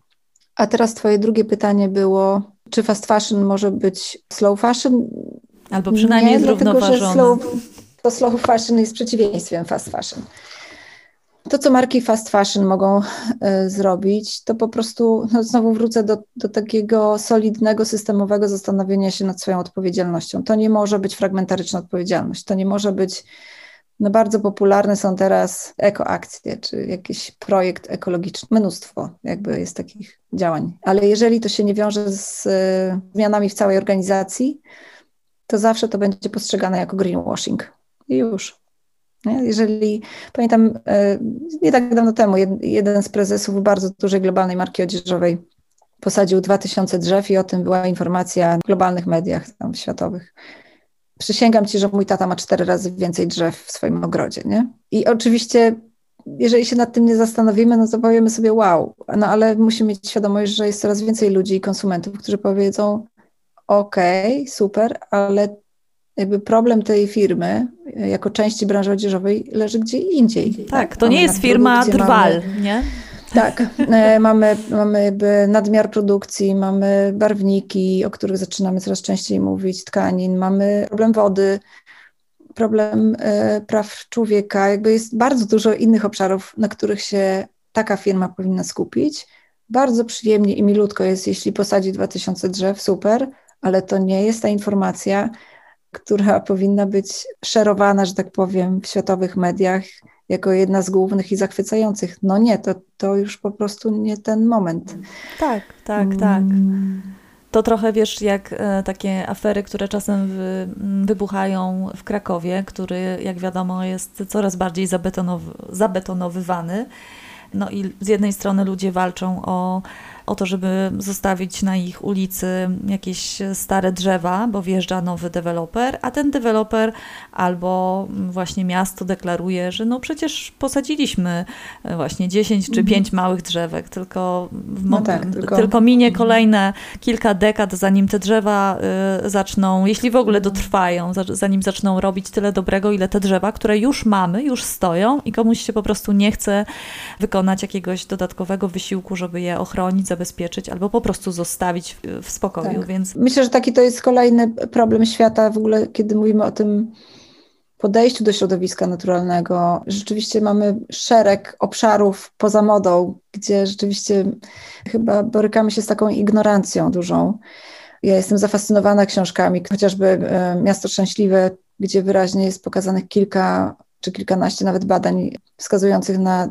A teraz Twoje drugie pytanie było, czy fast fashion może być slow fashion? Albo przynajmniej nie, zrównoważone. Dlatego, slow, to slow fashion jest przeciwieństwem fast fashion. To, co marki fast fashion mogą y, zrobić, to po prostu, no znowu wrócę do, do takiego solidnego, systemowego zastanowienia się nad swoją odpowiedzialnością. To nie może być fragmentaryczna odpowiedzialność, to nie może być, no bardzo popularne są teraz ekoakcje, czy jakiś projekt ekologiczny, mnóstwo jakby jest takich działań. Ale jeżeli to się nie wiąże z y, zmianami w całej organizacji, to zawsze to będzie postrzegane jako greenwashing. I już. Jeżeli pamiętam, e, nie tak dawno temu, jeden z prezesów bardzo dużej globalnej marki odzieżowej posadził 2000 drzew i o tym była informacja w globalnych mediach tam światowych. Przysięgam ci, że mój tata ma cztery razy więcej drzew w swoim ogrodzie, nie? I oczywiście, jeżeli się nad tym nie zastanowimy, no to powiemy sobie wow, no ale musimy mieć świadomość, że jest coraz więcej ludzi i konsumentów, którzy powiedzą okej, okay, super, ale jakby problem tej firmy jako części branży odzieżowej leży gdzie indziej. Tak, tak? to nie jest firma mamy, nie? Tak, e, mamy, mamy jakby nadmiar produkcji, mamy barwniki, o których zaczynamy coraz częściej mówić, tkanin, mamy problem wody, problem e, praw człowieka. Jakby jest bardzo dużo innych obszarów, na których się taka firma powinna skupić. Bardzo przyjemnie i milutko jest, jeśli posadzi 2000 drzew, super, ale to nie jest ta informacja, która powinna być szerowana, że tak powiem, w światowych mediach jako jedna z głównych i zachwycających. No nie, to, to już po prostu nie ten moment. Tak, tak, tak. To trochę wiesz, jak e, takie afery, które czasem wy, wybuchają w Krakowie, który, jak wiadomo, jest coraz bardziej zabetonow, zabetonowywany. No i z jednej strony ludzie walczą o o to, żeby zostawić na ich ulicy jakieś stare drzewa, bo wjeżdża nowy deweloper, a ten deweloper albo właśnie miasto deklaruje, że no przecież posadziliśmy właśnie 10 czy 5 mhm. małych drzewek, tylko, no tak, tylko... tylko minie mhm. kolejne kilka dekad, zanim te drzewa y, zaczną, jeśli w ogóle dotrwają, zanim zaczną robić tyle dobrego, ile te drzewa, które już mamy, już stoją i komuś się po prostu nie chce wykonać jakiegoś dodatkowego wysiłku, żeby je ochronić, zabezpieczyć albo po prostu zostawić w spokoju. Tak. Więc... Myślę, że taki to jest kolejny problem świata w ogóle, kiedy mówimy o tym podejściu do środowiska naturalnego. Rzeczywiście mamy szereg obszarów poza modą, gdzie rzeczywiście chyba borykamy się z taką ignorancją dużą. Ja jestem zafascynowana książkami, chociażby e, Miasto Szczęśliwe, gdzie wyraźnie jest pokazanych kilka czy kilkanaście nawet badań wskazujących na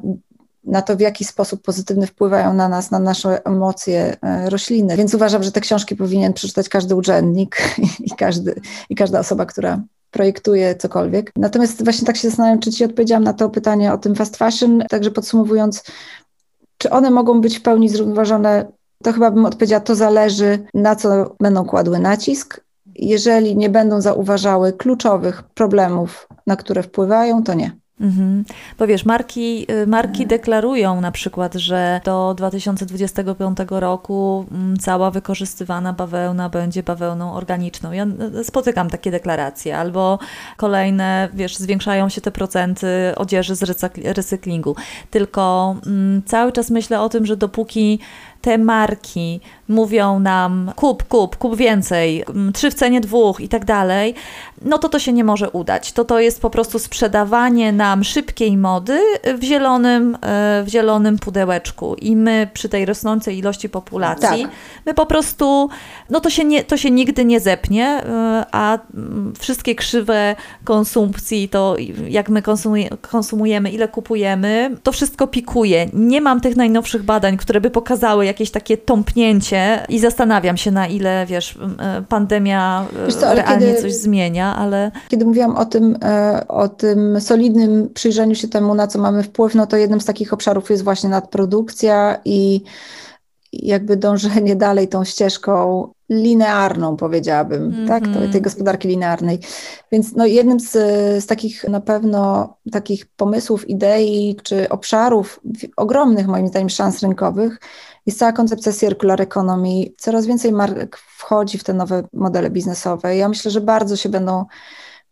na to, w jaki sposób pozytywny wpływają na nas, na nasze emocje e, rośliny. Więc uważam, że te książki powinien przeczytać każdy urzędnik i, każdy, i każda osoba, która projektuje cokolwiek. Natomiast właśnie tak się zastanawiam, czy Ci odpowiedziałam na to pytanie o tym fast fashion. Także podsumowując, czy one mogą być w pełni zrównoważone? To chyba bym odpowiedziała, to zależy, na co będą kładły nacisk. Jeżeli nie będą zauważały kluczowych problemów, na które wpływają, to nie. Mhm. Bo wiesz, marki, y, marki deklarują na przykład, że do 2025 roku mm, cała wykorzystywana bawełna będzie bawełną organiczną. Ja y, spotykam takie deklaracje, albo kolejne, wiesz, zwiększają się te procenty odzieży z recyklingu. Tylko mm, cały czas myślę o tym, że dopóki te marki mówią nam kup, kup, kup więcej, mm, trzy w cenie dwóch i tak dalej, no to to się nie może udać. To to jest po prostu sprzedawanie nam szybkiej mody w zielonym, e, w zielonym pudełeczku i my przy tej rosnącej ilości populacji, tak. my po prostu, no to się, nie, to się nigdy nie zepnie, e, a wszystkie krzywe konsumpcji, to jak my konsumujemy, ile kupujemy, to wszystko pikuje. Nie mam tych najnowszych badań, które by pokazały, jak jakieś takie tąpnięcie i zastanawiam się, na ile, wiesz, e, pandemia co, realnie kiedy, coś zmienia, ale... Kiedy mówiłam o tym, e, o tym solidnym przyjrzeniu się temu, na co mamy wpływ, no to jednym z takich obszarów jest właśnie nadprodukcja i jakby dążenie dalej tą ścieżką linearną, powiedziałabym, mm -hmm. tak, tej mhm. gospodarki linearnej. Więc no, jednym z, z takich na pewno takich pomysłów, idei czy obszarów ogromnych moim zdaniem szans rynkowych jest cała koncepcja circular economy. Coraz więcej marek wchodzi w te nowe modele biznesowe. Ja myślę, że bardzo się będą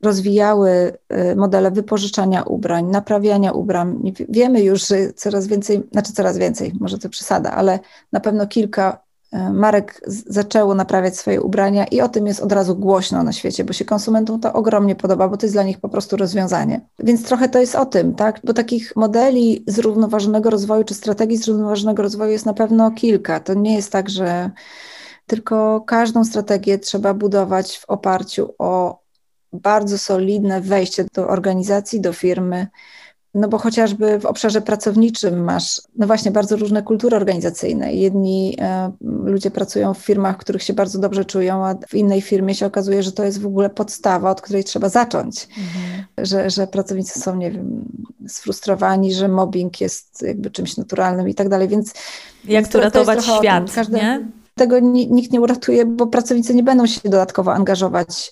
rozwijały y, modele wypożyczania ubrań, naprawiania ubrań. Wiemy już, że coraz więcej, znaczy coraz więcej, może to przesada, ale na pewno kilka marek zaczęło naprawiać swoje ubrania i o tym jest od razu głośno na świecie, bo się konsumentom to ogromnie podoba, bo to jest dla nich po prostu rozwiązanie. Więc trochę to jest o tym, tak? Bo takich modeli zrównoważonego rozwoju czy strategii zrównoważonego rozwoju jest na pewno kilka. To nie jest tak, że tylko każdą strategię trzeba budować w oparciu o bardzo solidne wejście do organizacji, do firmy, no bo chociażby w obszarze pracowniczym masz, no właśnie, bardzo różne kultury organizacyjne. Jedni e, ludzie pracują w firmach, w których się bardzo dobrze czują, a w innej firmie się okazuje, że to jest w ogóle podstawa, od której trzeba zacząć. Mhm. że, że pracownicy są, nie wiem, sfrustrowani, że mobbing jest jakby czymś naturalnym i tak dalej, więc... Jak to ratować świat, Każdy, nie? Tego nikt nie uratuje, bo pracownicy nie będą się dodatkowo angażować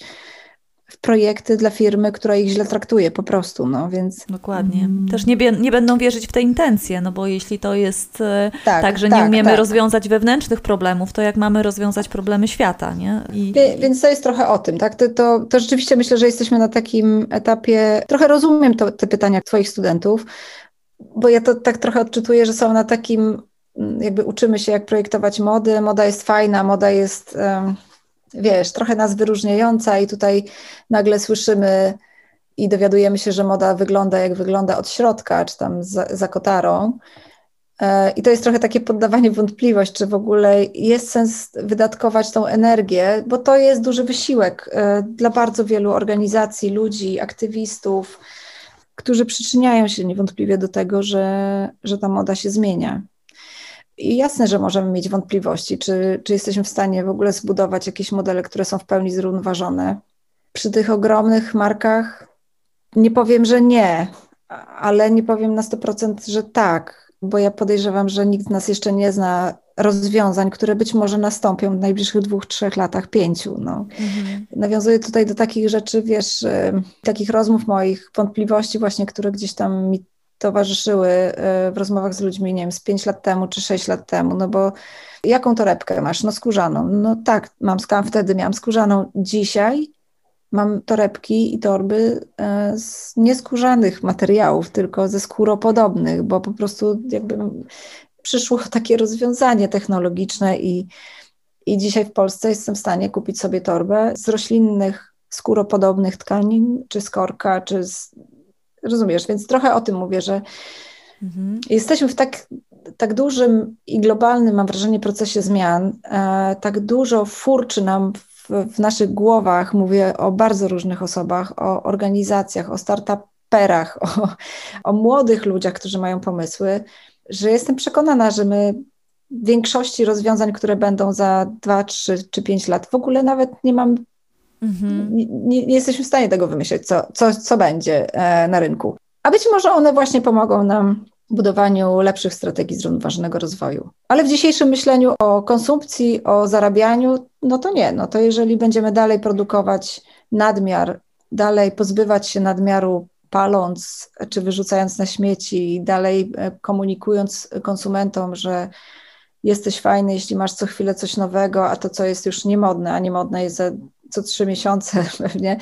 projekty dla firmy, która ich źle traktuje po prostu, no więc... Dokładnie. Też nie, nie będą wierzyć w te intencje, no bo jeśli to jest e, tak, tak że tak, nie umiemy tak. rozwiązać wewnętrznych problemów, to jak mamy rozwiązać problemy świata, nie? I... Więc to jest trochę o tym, tak? To, to, to rzeczywiście myślę, że jesteśmy na takim etapie, trochę rozumiem to, te pytania Twoich studentów, bo ja to tak trochę odczytuję, że są na takim, jakby uczymy się jak projektować mody, moda jest fajna, moda jest... Wiesz, trochę nas wyróżniająca i tutaj nagle słyszymy i dowiadujemy się, że moda wygląda jak wygląda od środka, czy tam za, za kotarą. E, I to jest trochę takie poddawanie wątpliwość, czy w ogóle jest sens wydatkować tą energię, bo to jest duży wysiłek e, dla bardzo wielu organizacji, ludzi, aktywistów, którzy przyczyniają się niewątpliwie do tego, że, że ta moda się zmienia. I jasne, że możemy mieć wątpliwości, czy, czy jesteśmy w stanie w ogóle zbudować jakieś modele, które są w pełni zrównoważone. Przy tych ogromnych markach nie powiem, że nie, ale nie powiem na 100%, że tak, bo ja podejrzewam, że nikt z nas jeszcze nie zna rozwiązań, które być może nastąpią w najbliższych dwóch, trzech latach, pięciu. No. Mhm. Nawiązuję tutaj do takich rzeczy, wiesz, takich rozmów moich, wątpliwości właśnie, które gdzieś tam mi towarzyszyły e, w rozmowach z ludźmi, nie wiem, z 5 lat temu czy 6 lat temu, no bo jaką torebkę masz? No skórzaną. No tak, mam skam, wtedy miałam skórzaną. Dzisiaj mam torebki i torby e, z nieskórzanych materiałów, tylko ze skóropodobnych, bo po prostu jakby przyszło takie rozwiązanie technologiczne i, i dzisiaj w Polsce jestem w stanie kupić sobie torbę z roślinnych, skóropodobnych tkanin, czy z korka, czy z Rozumiesz, więc trochę o tym mówię, że mhm. jesteśmy w tak, tak dużym i globalnym, mam wrażenie, procesie zmian. E, tak dużo furczy nam w, w, naszych głowach, mówię o bardzo różnych osobach, o organizacjach, o startuperach, o, o młodych ludziach, którzy mają pomysły, że jestem przekonana, że my w większości rozwiązań, które będą za 2, 3 czy 5 lat, w ogóle nawet nie mam Mhm. Nie, nie, jesteśmy w stanie tego wymyśleć, co, co, co będzie e, na rynku. A być może one właśnie pomogą nam w budowaniu lepszych strategii zrównoważonego rozwoju. Ale w dzisiejszym myśleniu o konsumpcji, o zarabianiu, no to nie. No to jeżeli będziemy dalej produkować nadmiar, dalej pozbywać się nadmiaru paląc czy wyrzucając na śmieci, dalej e, komunikując konsumentom, że jesteś fajny, jeśli masz co chwilę coś nowego, a to, co jest już niemodne, a niemodne jest za co trzy miesiące pewnie,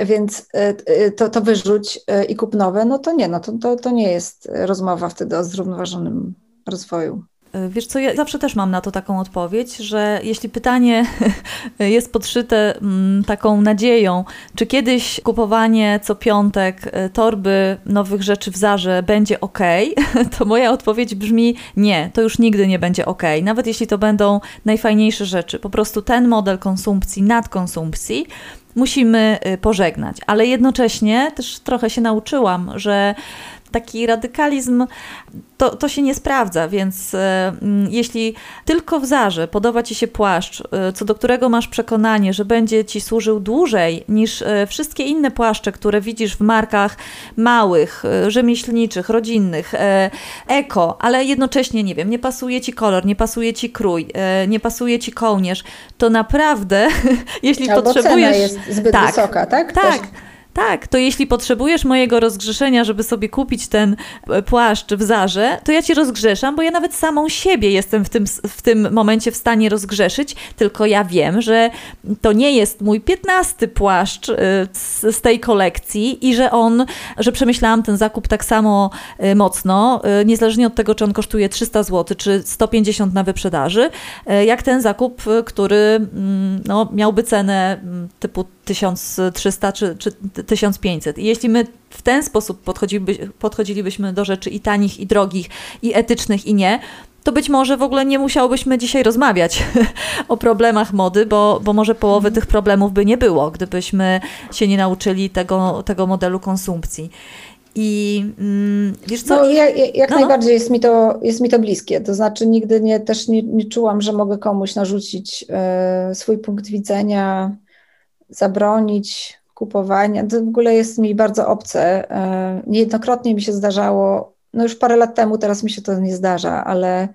więc e, e, to, to wyrzuć e, i kup nowe, no to nie, no to, to, to nie jest rozmowa wtedy o zrównoważonym rozwoju. Wiesz co, ja zawsze też mam na to taką odpowiedź, że jeśli pytanie jest podszyte mm, taką nadzieją, czy kiedyś kupowanie co piątek torby nowych rzeczy w Zarze będzie ok, to moja odpowiedź brzmi nie, to już nigdy nie będzie ok. Nawet jeśli to będą najfajniejsze rzeczy. Po prostu ten model konsumpcji, nadkonsumpcji musimy y, pożegnać. Ale jednocześnie też trochę się nauczyłam, że taki radykalizm to, to się nie sprawdza, więc e, mm, jeśli tylko w zarze podoba Ci się płaszcz, e, co do którego masz przekonanie, że będzie Ci służył dłużej niż e, wszystkie inne płaszcze, które widzisz w markach małych, rzemieślniczych, rodzinnych, eko, ale jednocześnie, nie wiem, nie pasuje Ci kolor, nie pasuje Ci krój, nie pasuje Ci kołnierz, to naprawdę, jeśli Albo potrzebujesz... Cena jest zbyt tak, wysoka, tak? Tak. Też tak, to jeśli potrzebujesz mojego rozgrzeszenia, żeby sobie kupić ten e, płaszcz w zarze, to ja ci rozgrzeszam, bo ja nawet samą siebie jestem w tym, w tym momencie w stanie rozgrzeszyć, tylko ja wiem, że to nie jest mój piętnasty płaszcz e, z, z tej kolekcji i że on, że przemyślałam ten zakup tak samo e, mocno, niezależnie od tego, czy on kosztuje 300 zł, czy 150 na wyprzedaży, jak ten zakup, który mm, no, miałby cenę mm, typu 1300 czy, czy 1500. I jeśli my w ten sposób podchodziliby, podchodzilibyśmy do rzeczy i tanich, i drogich, i etycznych, i nie, to być może w ogóle nie musiałobyśmy dzisiaj rozmawiać o problemach mody, bo, bo może połowy mhm. tych problemów by nie było, gdybyśmy się nie nauczyli tego, tego modelu konsumpcji. I mm, wiesz co? No, jak, jak no, no. najbardziej jest mi, to, jest mi to bliskie. To znaczy, nigdy nie, też nie, nie czułam, że mogę komuś narzucić e, swój punkt widzenia, zabronić kupowania, to w ogóle jest mi bardzo obce. E, niejednokrotnie mi się zdarzało, no już parę lat temu, teraz mi się to nie zdarza, ale,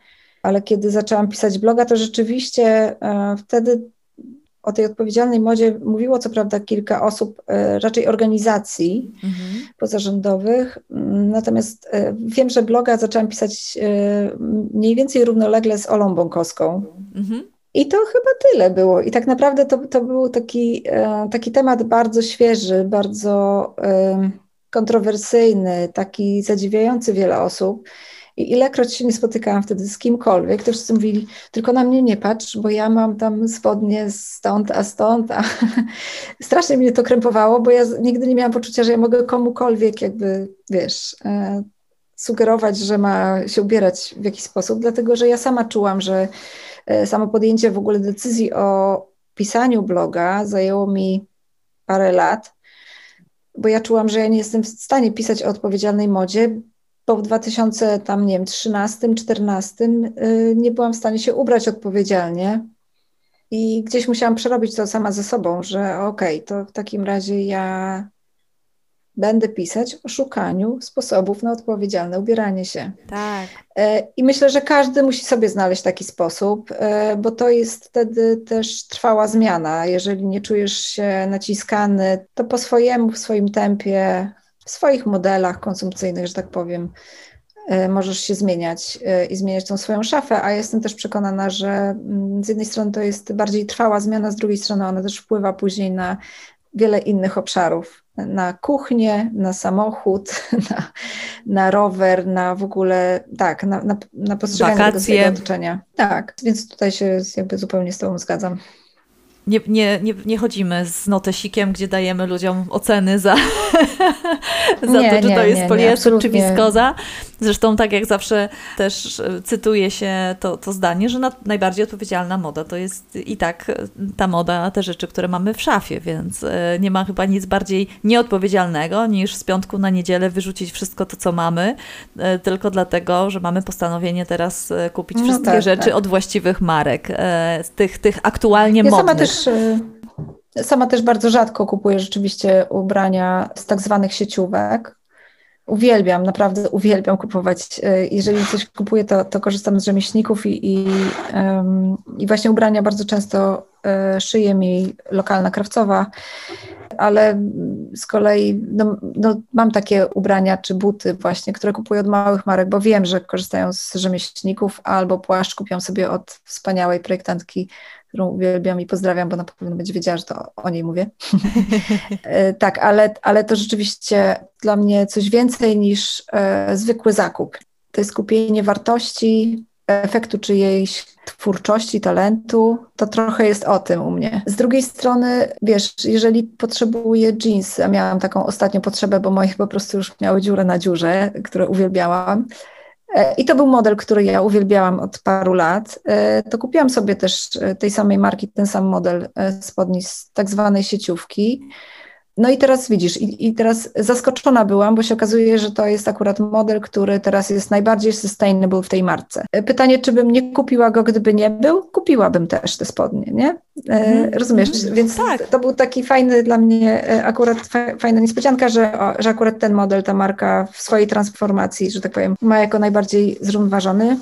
ale kiedy zaczęłam pisać bloga, to rzeczywiście e, wtedy o tej odpowiedzialnej modzie mówiło co prawda kilka osób, e, raczej organizacji mhm. pozarządowych, natomiast wiem, że bloga zaczęłam pisać mniej więcej równolegle z Olą Bąkowską. Mhm. I to chyba tyle było. I tak naprawdę to, to był taki, e, taki temat bardzo świeży, bardzo kontrowersyjny, taki zadziwiający wiele osób. I ilekroć się nie spotykałam wtedy z kimkolwiek, to wszyscy mówili, tylko na mnie nie patrz, bo ja mam tam spodnie stąd, a stąd, a strasznie mnie to krępowało, bo ja nigdy nie miałam poczucia, że ja mogę komukolwiek jakby, wiesz, e, sugerować, że ma się ubierać w jakiś sposób, dlatego że ja sama czułam, że samo podjęcie w ogóle decyzji o pisaniu bloga zajęło mi parę lat, bo ja czułam, że ja nie jestem w stanie pisać o odpowiedzialnej modzie, bo w 2013-2014 e, nie byłam w stanie się ubrać odpowiedzialnie. I gdzieś musiałam przerobić to sama ze sobą, że okej, okay, to w takim razie ja będę pisać o szukaniu sposobów na odpowiedzialne ubieranie się. Tak. E, I myślę, że każdy musi sobie znaleźć taki sposób, e, bo to jest wtedy też trwała zmiana. Jeżeli nie czujesz się naciskany, to po swojemu, w swoim tempie, w swoich modelach konsumpcyjnych, że tak powiem, e, możesz się zmieniać i zmieniać tą swoją szafę, a jestem też przekonana, że mm, z jednej strony to jest bardziej trwała zmiana, z drugiej strony ona też wpływa później na wiele innych obszarów na kuchnię, na samochód, na, na rower, na w ogóle, tak, na, na, na postrzeganie tego swojego otoczenia. Tak, więc tutaj się jakby zupełnie z Tobą zgadzam nie, nie, nie, nie chodzimy z notesikiem, gdzie dajemy ludziom oceny za, za nie, to, czy nie, to jest poliester, czy wiskoza. Zresztą tak jak zawsze też e, cytuje się to, to zdanie, że na, najbardziej odpowiedzialna moda to jest i tak ta moda, te rzeczy, które mamy w szafie, więc e, nie ma chyba nic bardziej nieodpowiedzialnego niż z piątku na niedzielę wyrzucić wszystko to, co mamy, e, tylko dlatego, że mamy postanowienie teraz kupić no wszystkie tak, rzeczy tak. od właściwych marek, tych, tych aktualnie ja modnych. Też Y, sama też bardzo rzadko kupuję rzeczywiście ubrania z tak zwanych sieciówek. Uwielbiam, naprawdę uwielbiam kupować. Y, jeżeli coś kupuję, to, to korzystam z rzemieślników i, i, i właśnie ubrania bardzo często y, szyje mi lokalna krawcowa, ale z kolei no, no, mam takie ubrania czy buty właśnie, które kupuję od małych marek, bo wiem, że korzystają z rzemieślników, albo płaszcz kupiłam sobie od wspaniałej projektantki którą uwielbiam i pozdrawiam, bo na pewno będzie wiedziała, że to o niej mówię. E, tak, ale, ale to rzeczywiście dla mnie coś więcej niż e, zwykły zakup. To jest kupienie wartości, efektu czyjejś twórczości, talentu, to trochę jest o tym u mnie. Z drugiej strony, wiesz, jeżeli potrzebuję jeans, a miałam taką ostatnią potrzebę, bo moje po prostu już miały dziurę na dziurze, które uwielbiałam, I to był model, który ja uwielbiałam od paru lat. E, to kupiłam sobie też e, tej samej marki, ten sam model spodni z tak zwanej sieciówki. No i teraz widzisz, i, i, teraz zaskoczona byłam, bo się okazuje, że to jest akurat model, który teraz jest najbardziej sustainable w tej marce. Pytanie, czy bym nie kupiła go, gdyby nie był? Kupiłabym też te spodnie, nie? Mm. Rozumiesz? Mm. Więc tak. to był taki fajny dla mnie, e, akurat fajna niespodzianka, że, że akurat ten model, ta marka w swojej transformacji, że tak powiem, ma jako najbardziej zrównoważony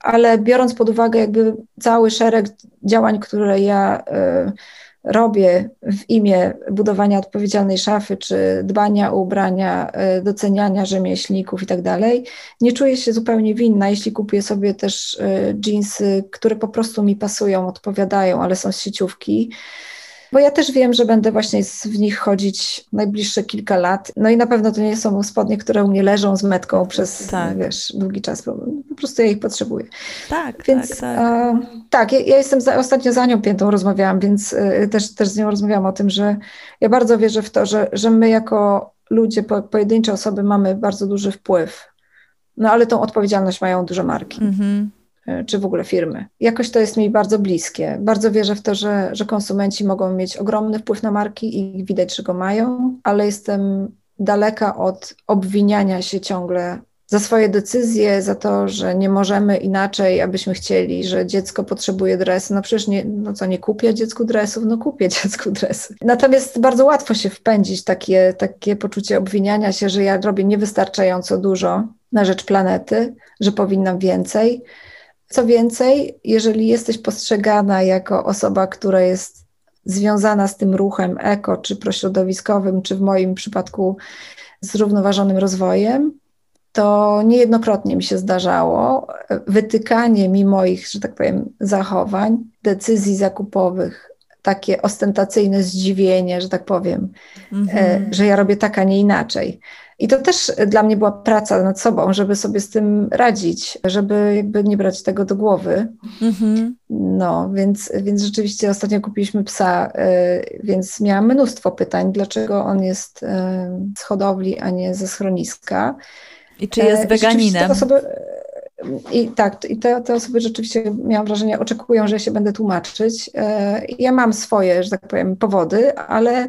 ale biorąc pod uwagę jakby cały szereg działań, które ja y, robię w imię budowania odpowiedzialnej szafy, czy dbania o ubrania, e, doceniania rzemieślników i tak dalej, nie czuję się zupełnie winna, jeśli kupię sobie też jeansy, które po prostu mi pasują, odpowiadają, ale są z sieciówki bo ja też wiem, że będę właśnie w nich chodzić najbliższe kilka lat. No i na pewno to nie są spodnie, które u mnie leżą z metką przez tak. wiesz, długi czas, bo po prostu ja ich potrzebuję. Tak, więc tak. Tak, tak ja, ja, jestem za, ostatnio za nią piętą rozmawiałam, więc e, też, też z nią rozmawiałam o tym, że ja bardzo wierzę w to, że, że my jako ludzie, po, pojedyncze osoby mamy bardzo duży wpływ. No ale tą odpowiedzialność mają duże marki. Mhm. Czy w ogóle firmy. Jakoś to jest mi bardzo bliskie. Bardzo wierzę w to, że, że konsumenci mogą mieć ogromny wpływ na marki i widać, że go mają, ale jestem daleka od obwiniania się ciągle za swoje decyzje, za to, że nie możemy inaczej, abyśmy chcieli, że dziecko potrzebuje dresu. No przecież nie, no co, nie kupię dziecku dresów? No kupię dziecku dresy. Natomiast bardzo łatwo się wpędzić takie, takie poczucie obwiniania się, że ja robię niewystarczająco dużo na rzecz planety, że powinnam więcej. Co więcej, jeżeli jesteś postrzegana jako osoba, która jest związana z tym ruchem eko, czy prośrodowiskowym, czy w moim przypadku zrównoważonym rozwojem, to niejednokrotnie mi się zdarzało wytykanie mi moich, że tak powiem, zachowań, decyzji zakupowych, takie ostentacyjne zdziwienie, że tak powiem, mm -hmm. że ja robię tak, a nie inaczej. I to też dla mnie była praca nad sobą, żeby sobie z tym radzić, żeby jakby nie brać tego do głowy. Mm-hmm. No, więc, więc rzeczywiście ostatnio kupiliśmy psa, y, więc miałam mnóstwo pytań, dlaczego on jest y, z hodowli, a nie ze schroniska. I czy jest e, weganinem? Osoby, I tak, i te, te osoby rzeczywiście, miałam wrażenie, oczekują, że ja się będę tłumaczyć. E, ja mam swoje, że tak powiem, powody, ale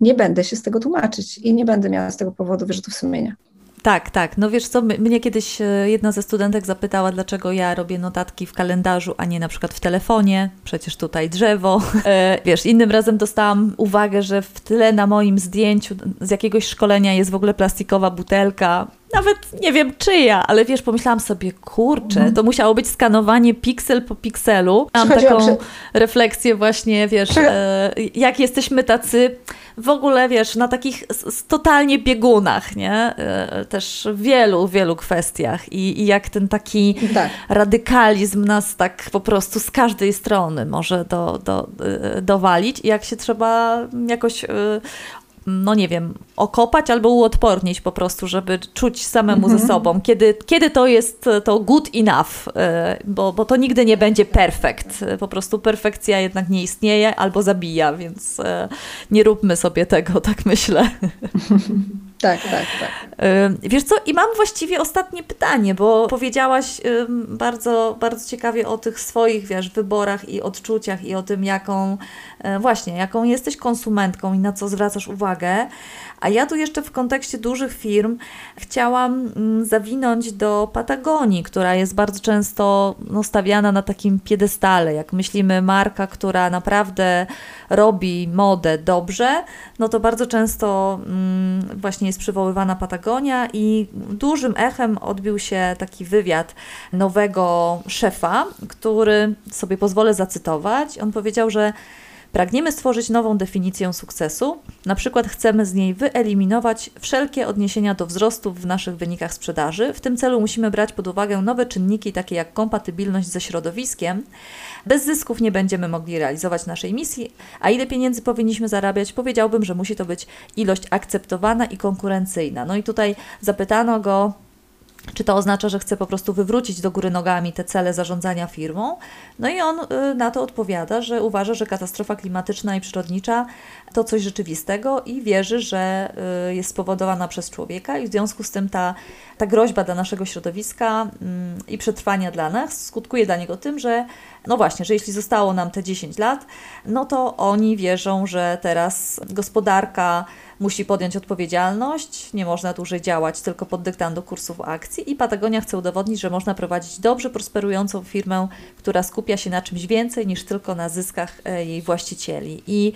nie będę się z tego tłumaczyć i nie będę miała z tego powodu wyrzutów sumienia. Tak, tak. No wiesz co, mnie kiedyś e, jedna ze studentek zapytała, dlaczego ja robię notatki w kalendarzu, a nie na przykład w telefonie. Przecież tutaj drzewo. E, wiesz, innym razem dostałam uwagę, że w tle na moim zdjęciu z jakiegoś szkolenia jest w ogóle plastikowa butelka. Nawet nie wiem czyja, ale wiesz, pomyślałam sobie, kurczę, mhm. to musiało być skanowanie piksel po pikselu. Mam taką refleksję właśnie, wiesz, e, jak jesteśmy tacy w ogóle, wiesz, na takich totalnie biegunach, nie? E, też w wielu, wielu kwestiach I, i jak ten taki tak. radykalizm nas tak po prostu z każdej strony może do, do, e, dowalić i jak się trzeba jakoś e, no nie wiem, okopać albo uodpornić po prostu, żeby czuć samemu ze mhm. sobą, kiedy, kiedy to jest to good enough, e, bo, bo to nigdy nie będzie perfekt. Po prostu perfekcja jednak nie istnieje albo zabija, więc e, nie róbmy sobie tego, tak myślę. Tak, tak, tak. Wiesz co, i mam właściwie ostatnie pytanie, bo powiedziałaś bardzo, bardzo ciekawie o tych swoich, wiesz, wyborach i odczuciach i o tym, jaką e, właśnie, jaką jesteś konsumentką i na co zwracasz uwagę. A ja tu jeszcze w kontekście dużych firm chciałam mm, zawinąć do Patagonii, która jest bardzo często no, stawiana na takim piedestale. Jak myślimy marka, która naprawdę robi modę dobrze, no to bardzo często mm, właśnie jest przywoływana Patagonia i dużym echem odbił się taki wywiad nowego szefa, który sobie pozwolę zacytować. On powiedział, że Pragniemy stworzyć nową definicję sukcesu, na przykład chcemy z niej wyeliminować wszelkie odniesienia do wzrostu w naszych wynikach sprzedaży. W tym celu musimy brać pod uwagę nowe czynniki, takie jak kompatybilność ze środowiskiem. Bez zysków nie będziemy mogli realizować naszej misji, a ile pieniędzy powinniśmy zarabiać, powiedziałbym, że musi to być ilość akceptowana i konkurencyjna. No i tutaj zapytano go, czy to oznacza, że chce po prostu wywrócić do góry nogami te cele zarządzania firmą? No i on y, na to odpowiada, że uważa, że katastrofa klimatyczna i przyrodnicza to coś rzeczywistego i wierzy, że y, jest spowodowana przez człowieka i w związku z tym ta, ta groźba dla naszego środowiska mm, i przetrwania dla nas skutkuje dla niego tym, że no właśnie, że jeśli zostało nam te 10 lat, no to oni wierzą, że teraz gospodarka musi podjąć odpowiedzialność, nie można dłużej działać tylko pod dyktando kursów akcji i Patagonia chce udowodnić, że można prowadzić dobrze prosperującą firmę, która skupia się na czymś więcej niż tylko na zyskach e, jej właścicieli. I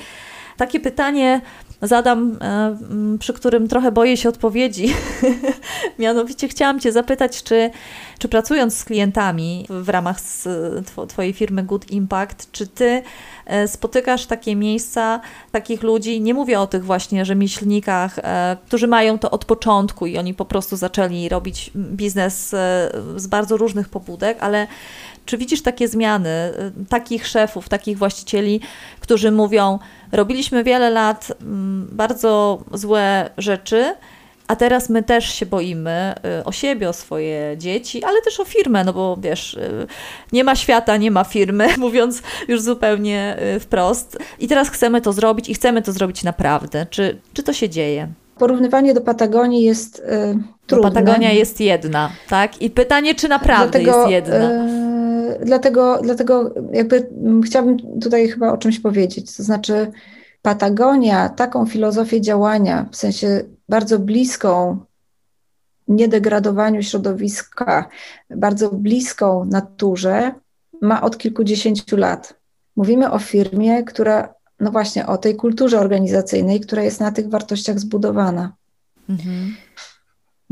takie pytanie zadam, e, przy którym trochę boję się odpowiedzi. Mianowicie chciałam Cię zapytać, czy, czy pracując z klientami w ramach Twojej firmy Good Impact, czy Ty e, spotykasz takie miejsca, takich ludzi, nie mówię o tych właśnie rzemieślnikach, e, którzy mają to od początku i oni po prostu zaczęli robić biznes z bardzo różnych pobudek, ale czy widzisz takie zmiany, takich szefów, takich właścicieli, którzy mówią, robiliśmy wiele lat mm, bardzo złe rzeczy, a teraz my też się boimy y, o siebie, o swoje dzieci, ale też o firmę, no bo wiesz, y, nie ma świata, nie ma firmy, mówiąc już zupełnie y, wprost. I teraz chcemy to zrobić i chcemy to zrobić naprawdę. Czy, czy to się dzieje? Porównywanie do Patagonii jest y, trudne. Patagonia jest jedna, tak? I pytanie, czy naprawdę Dlatego, jest jedna? Y, dlatego, dlatego jakby chciałabym tutaj chyba o czymś powiedzieć. To znaczy, Patagonia taką filozofię działania, w sensie bardzo bliską niedegradowaniu środowiska, bardzo bliską naturze, ma od kilkudziesięciu lat. Mówimy o firmie, która, no właśnie, o tej kulturze organizacyjnej, która jest na tych wartościach zbudowana. Mhm.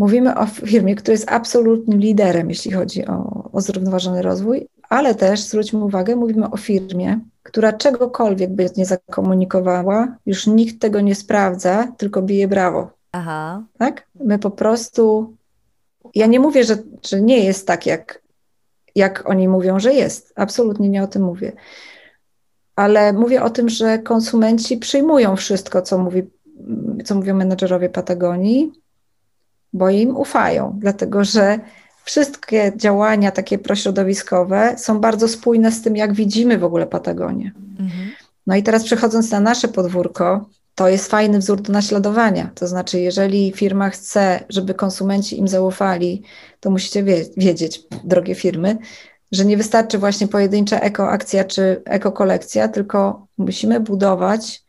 Mówimy o firmie, która jest absolutnym liderem, jeśli chodzi o, o zrównoważony rozwój, ale też zwróćmy uwagę, mówimy o firmie, która czegokolwiek by nie zakomunikowała, już nikt tego nie sprawdza, tylko bije brawo. Aha. Tak? My po prostu. Ja nie mówię, że, że nie jest tak, jak, jak oni mówią, że jest. Absolutnie nie o tym mówię. Ale mówię o tym, że konsumenci przyjmują wszystko, co, mówi, co mówią menedżerowie Patagonii, bo im ufają, dlatego że wszystkie działania takie prośrodowiskowe są bardzo spójne z tym, jak widzimy w ogóle Patagonię. Mhm. No i teraz przechodząc na nasze podwórko, to jest fajny wzór do naśladowania. To znaczy, jeżeli firma chce, żeby konsumenci im zaufali, to musicie wiedzieć, drogie firmy, że nie wystarczy właśnie pojedyncza ekoakcja czy ekokolekcja, tylko musimy budować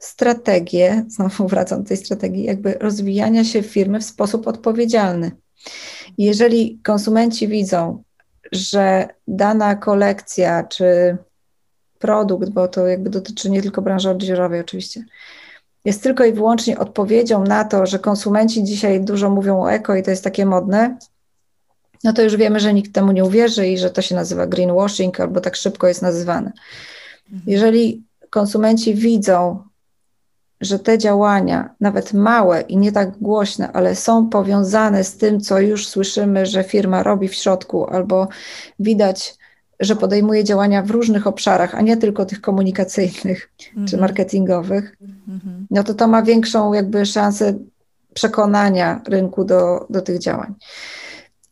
strategię, znowu wracam do tej strategii, jakby rozwijania się firmy w sposób odpowiedzialny. Jeżeli konsumenci widzą, że dana kolekcja czy produkt, bo to jakby dotyczy nie tylko branży odzieżowej oczywiście, jest tylko i wyłącznie odpowiedzią na to, że konsumenci dzisiaj dużo mówią o eko i to jest takie modne, no to już wiemy, że nikt temu nie uwierzy i że to się nazywa greenwashing albo tak szybko jest nazywane. Mhm. Jeżeli konsumenci widzą, że te działania, nawet małe i nie tak głośne, ale są powiązane z tym, co już słyszymy, że firma robi w środku, albo widać, że podejmuje działania w różnych obszarach, a nie tylko tych komunikacyjnych mm -hmm. czy mhm. marketingowych, mm -hmm. no to to ma większą jakby szansę przekonania rynku do, do tych działań.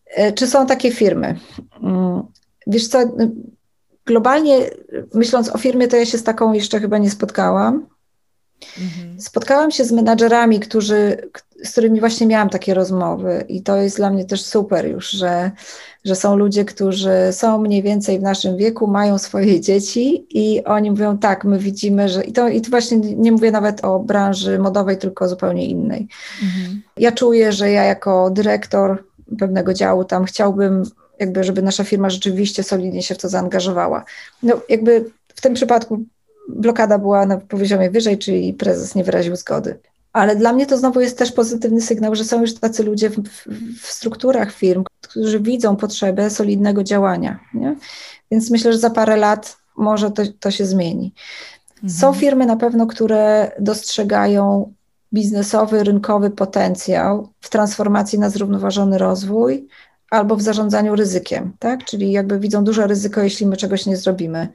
E, czy są takie firmy? Mm, wiesz co, globalnie myśląc o firmie, to ja się z taką jeszcze chyba nie spotkałam. Mhm. Spotkałam się z menadżerami, którzy, z którymi właśnie miałam takie rozmowy, i to jest dla mnie też super już, że, że są ludzie, którzy są mniej więcej w naszym wieku, mają swoje dzieci i oni mówią: Tak, my widzimy, że. I to, i to właśnie nie mówię nawet o branży modowej, tylko zupełnie innej. Mhm. Ja czuję, że ja jako dyrektor pewnego działu tam chciałbym, jakby, żeby nasza firma rzeczywiście solidnie się w to zaangażowała. No, jakby w tym przypadku blokada była na poziomie wyżej, czyli prezes nie wyraził zgody. Ale dla mnie to znowu jest też pozytywny sygnał, że są już tacy ludzie w, w strukturach firm, którzy widzą potrzebę solidnego działania. Nie? Więc myślę, że za parę lat może to, to się zmieni. Mhm. Są firmy na pewno, które dostrzegają biznesowy, rynkowy potencjał w transformacji na zrównoważony rozwój albo w zarządzaniu ryzykiem, tak? Czyli jakby widzą duże ryzyko, jeśli my czegoś nie zrobimy.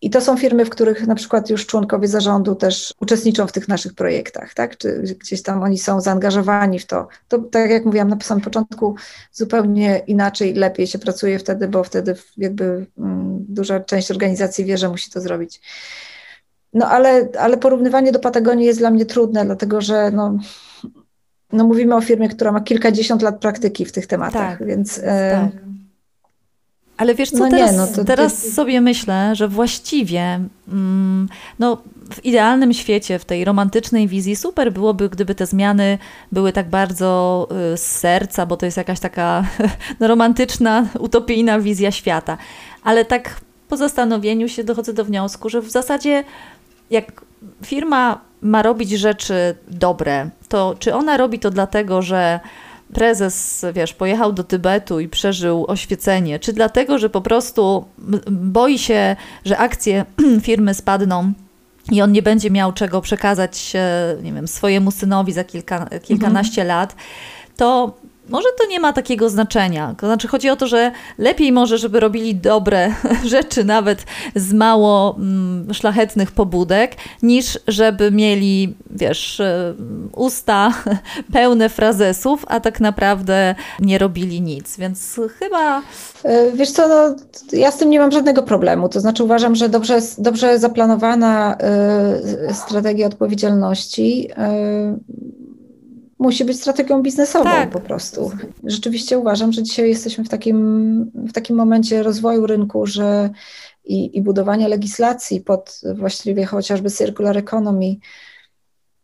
I to są firmy, w których na przykład już członkowie zarządu też uczestniczą w tych naszych projektach, tak? Czy gdzieś tam oni są zaangażowani w to. To tak jak mówiłam na samym początku, zupełnie inaczej, lepiej się pracuje wtedy, bo wtedy jakby mm, duża część organizacji wie, że musi to zrobić. No ale, ale porównywanie do Patagonii jest dla mnie trudne, dlatego że no, no mówimy o firmie, która ma kilkadziesiąt lat praktyki w tych tematach, tak, więc... E, tak. Ale wiesz co, no teraz, nie, no to, teraz to... sobie myślę, że właściwie mm, no, w idealnym świecie, w tej romantycznej wizji super byłoby, gdyby te zmiany były tak bardzo y, z serca, bo to jest jakaś taka no, romantyczna, utopijna wizja świata. Ale tak po zastanowieniu się dochodzę do wniosku, że w zasadzie jak firma ma robić rzeczy dobre, to czy ona robi to dlatego, że prezes, wiesz, pojechał do Tybetu i przeżył oświecenie, czy dlatego, że po prostu boi się, że akcje firmy spadną i on nie będzie miał czego przekazać, nie wiem, swojemu synowi za kilka, kilkanaście mhm. lat, to może to nie ma takiego znaczenia. To znaczy, chodzi o to, że lepiej może, żeby robili dobre rzeczy, nawet z mało mm, szlachetnych pobudek, niż żeby mieli, wiesz, e, usta pełne frazesów, a tak naprawdę nie robili nic. Więc chyba. E, wiesz co, no, ja z tym nie mam żadnego problemu. To znaczy, uważam, że dobrze, dobrze zaplanowana y, strategia odpowiedzialności. Y, musi być strategią biznesową tak. po prostu. Rzeczywiście uważam, że dzisiaj jesteśmy w takim, w takim momencie rozwoju rynku, że i, i budowania legislacji pod właściwie chociażby circular economy,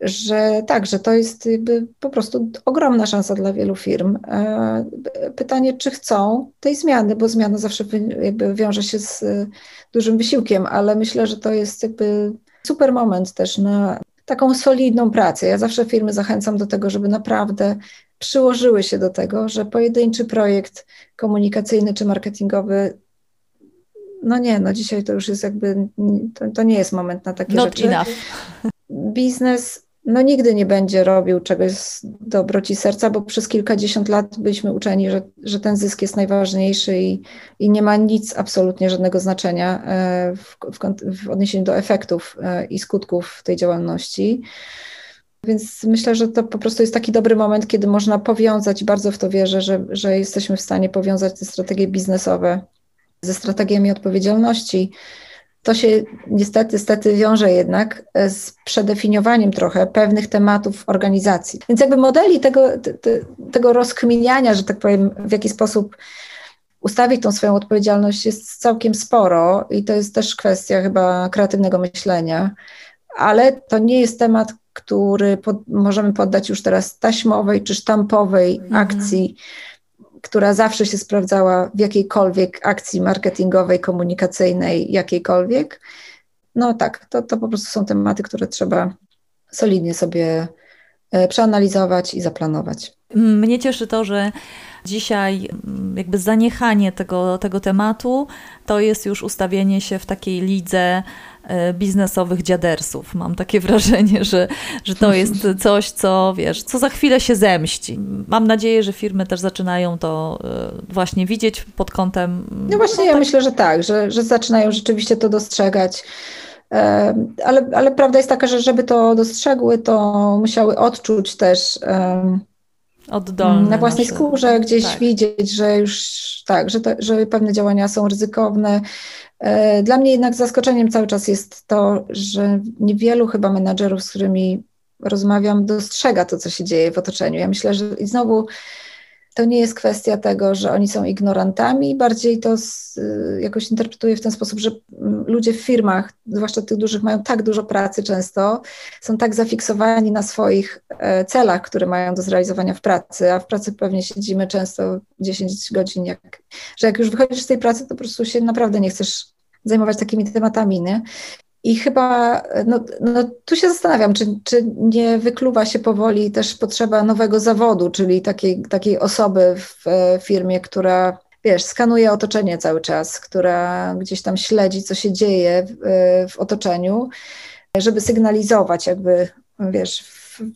że tak, że to jest jakby po prostu ogromna szansa dla wielu firm. E, pytanie, czy chcą tej zmiany, bo zmiana zawsze jakby wiąże się z dużym wysiłkiem, ale myślę, że to jest jakby super moment też na taką solidną pracę. Ja zawsze firmy zachęcam do tego, żeby naprawdę przyłożyły się do tego, że pojedynczy projekt komunikacyjny czy marketingowy no nie, no dzisiaj to już jest jakby, to, to nie jest moment na takie Not rzeczy. Enough. Biznes no nigdy nie będzie robił czegoś z dobroci serca, bo przez kilkadziesiąt lat byliśmy uczeni, że, że ten zysk jest najważniejszy i, i nie ma nic absolutnie żadnego znaczenia e, w, w, w odniesieniu do efektów e, i skutków tej działalności. Więc myślę, że to po prostu jest taki dobry moment, kiedy można powiązać, bardzo w to wierzę, że, że jesteśmy w stanie powiązać te strategie biznesowe ze strategiami odpowiedzialności to się niestety, niestety wiąże jednak z przedefiniowaniem trochę pewnych tematów organizacji. Więc jakby modeli tego, te, tego rozkminiania, że tak powiem, w jaki sposób ustawić tą swoją odpowiedzialność jest całkiem sporo i to jest też kwestia chyba kreatywnego myślenia, ale to nie jest temat, który pod, możemy poddać już teraz taśmowej czy sztampowej mhm. akcji która zawsze się sprawdzała w jakiejkolwiek akcji marketingowej, komunikacyjnej, jakiejkolwiek. No tak, to, to po prostu są tematy, które trzeba solidnie sobie e, przeanalizować i zaplanować. Mnie cieszy to, że dzisiaj mm, jakby zaniechanie tego, tego tematu to jest już ustawienie się w takiej lidze biznesowych dziadersów. Mam takie wrażenie, że, że to jest coś, co wiesz, co za chwilę się zemści. Mam nadzieję, że firmy też zaczynają to e, właśnie widzieć pod kątem. No właśnie, no, ja tak... myślę, że tak, że, że zaczynają rzeczywiście to dostrzegać. E, ale, ale prawda jest taka, że żeby to dostrzegły, to musiały odczuć też Oddolne na własnej nasze... skórze, gdzieś tak. widzieć, że już tak, że, to, że pewne działania są ryzykowne, E, dla mnie jednak zaskoczeniem cały czas jest to, że niewielu chyba menadżerów, z którymi rozmawiam, dostrzega to, co się dzieje w otoczeniu. Ja myślę, że i znowu to nie jest kwestia tego, że oni są ignorantami, bardziej to z, y, jakoś interpretuję w ten sposób, że mm, ludzie w firmach, zwłaszcza tych dużych, mają tak dużo pracy często, są tak zafiksowani na swoich e, celach, które mają do zrealizowania w pracy, a w pracy pewnie siedzimy często 10 godzin, jak, że jak już wychodzisz z tej pracy, to po prostu się naprawdę nie chcesz zajmować takimi tematami, nie? I chyba no, no, tu się zastanawiam, czy, czy nie wykluwa się powoli też potrzeba nowego zawodu, czyli takiej, takiej osoby w firmie, która wiesz, skanuje otoczenie cały czas, która gdzieś tam śledzi, co się dzieje w, w otoczeniu, żeby sygnalizować jakby, wiesz,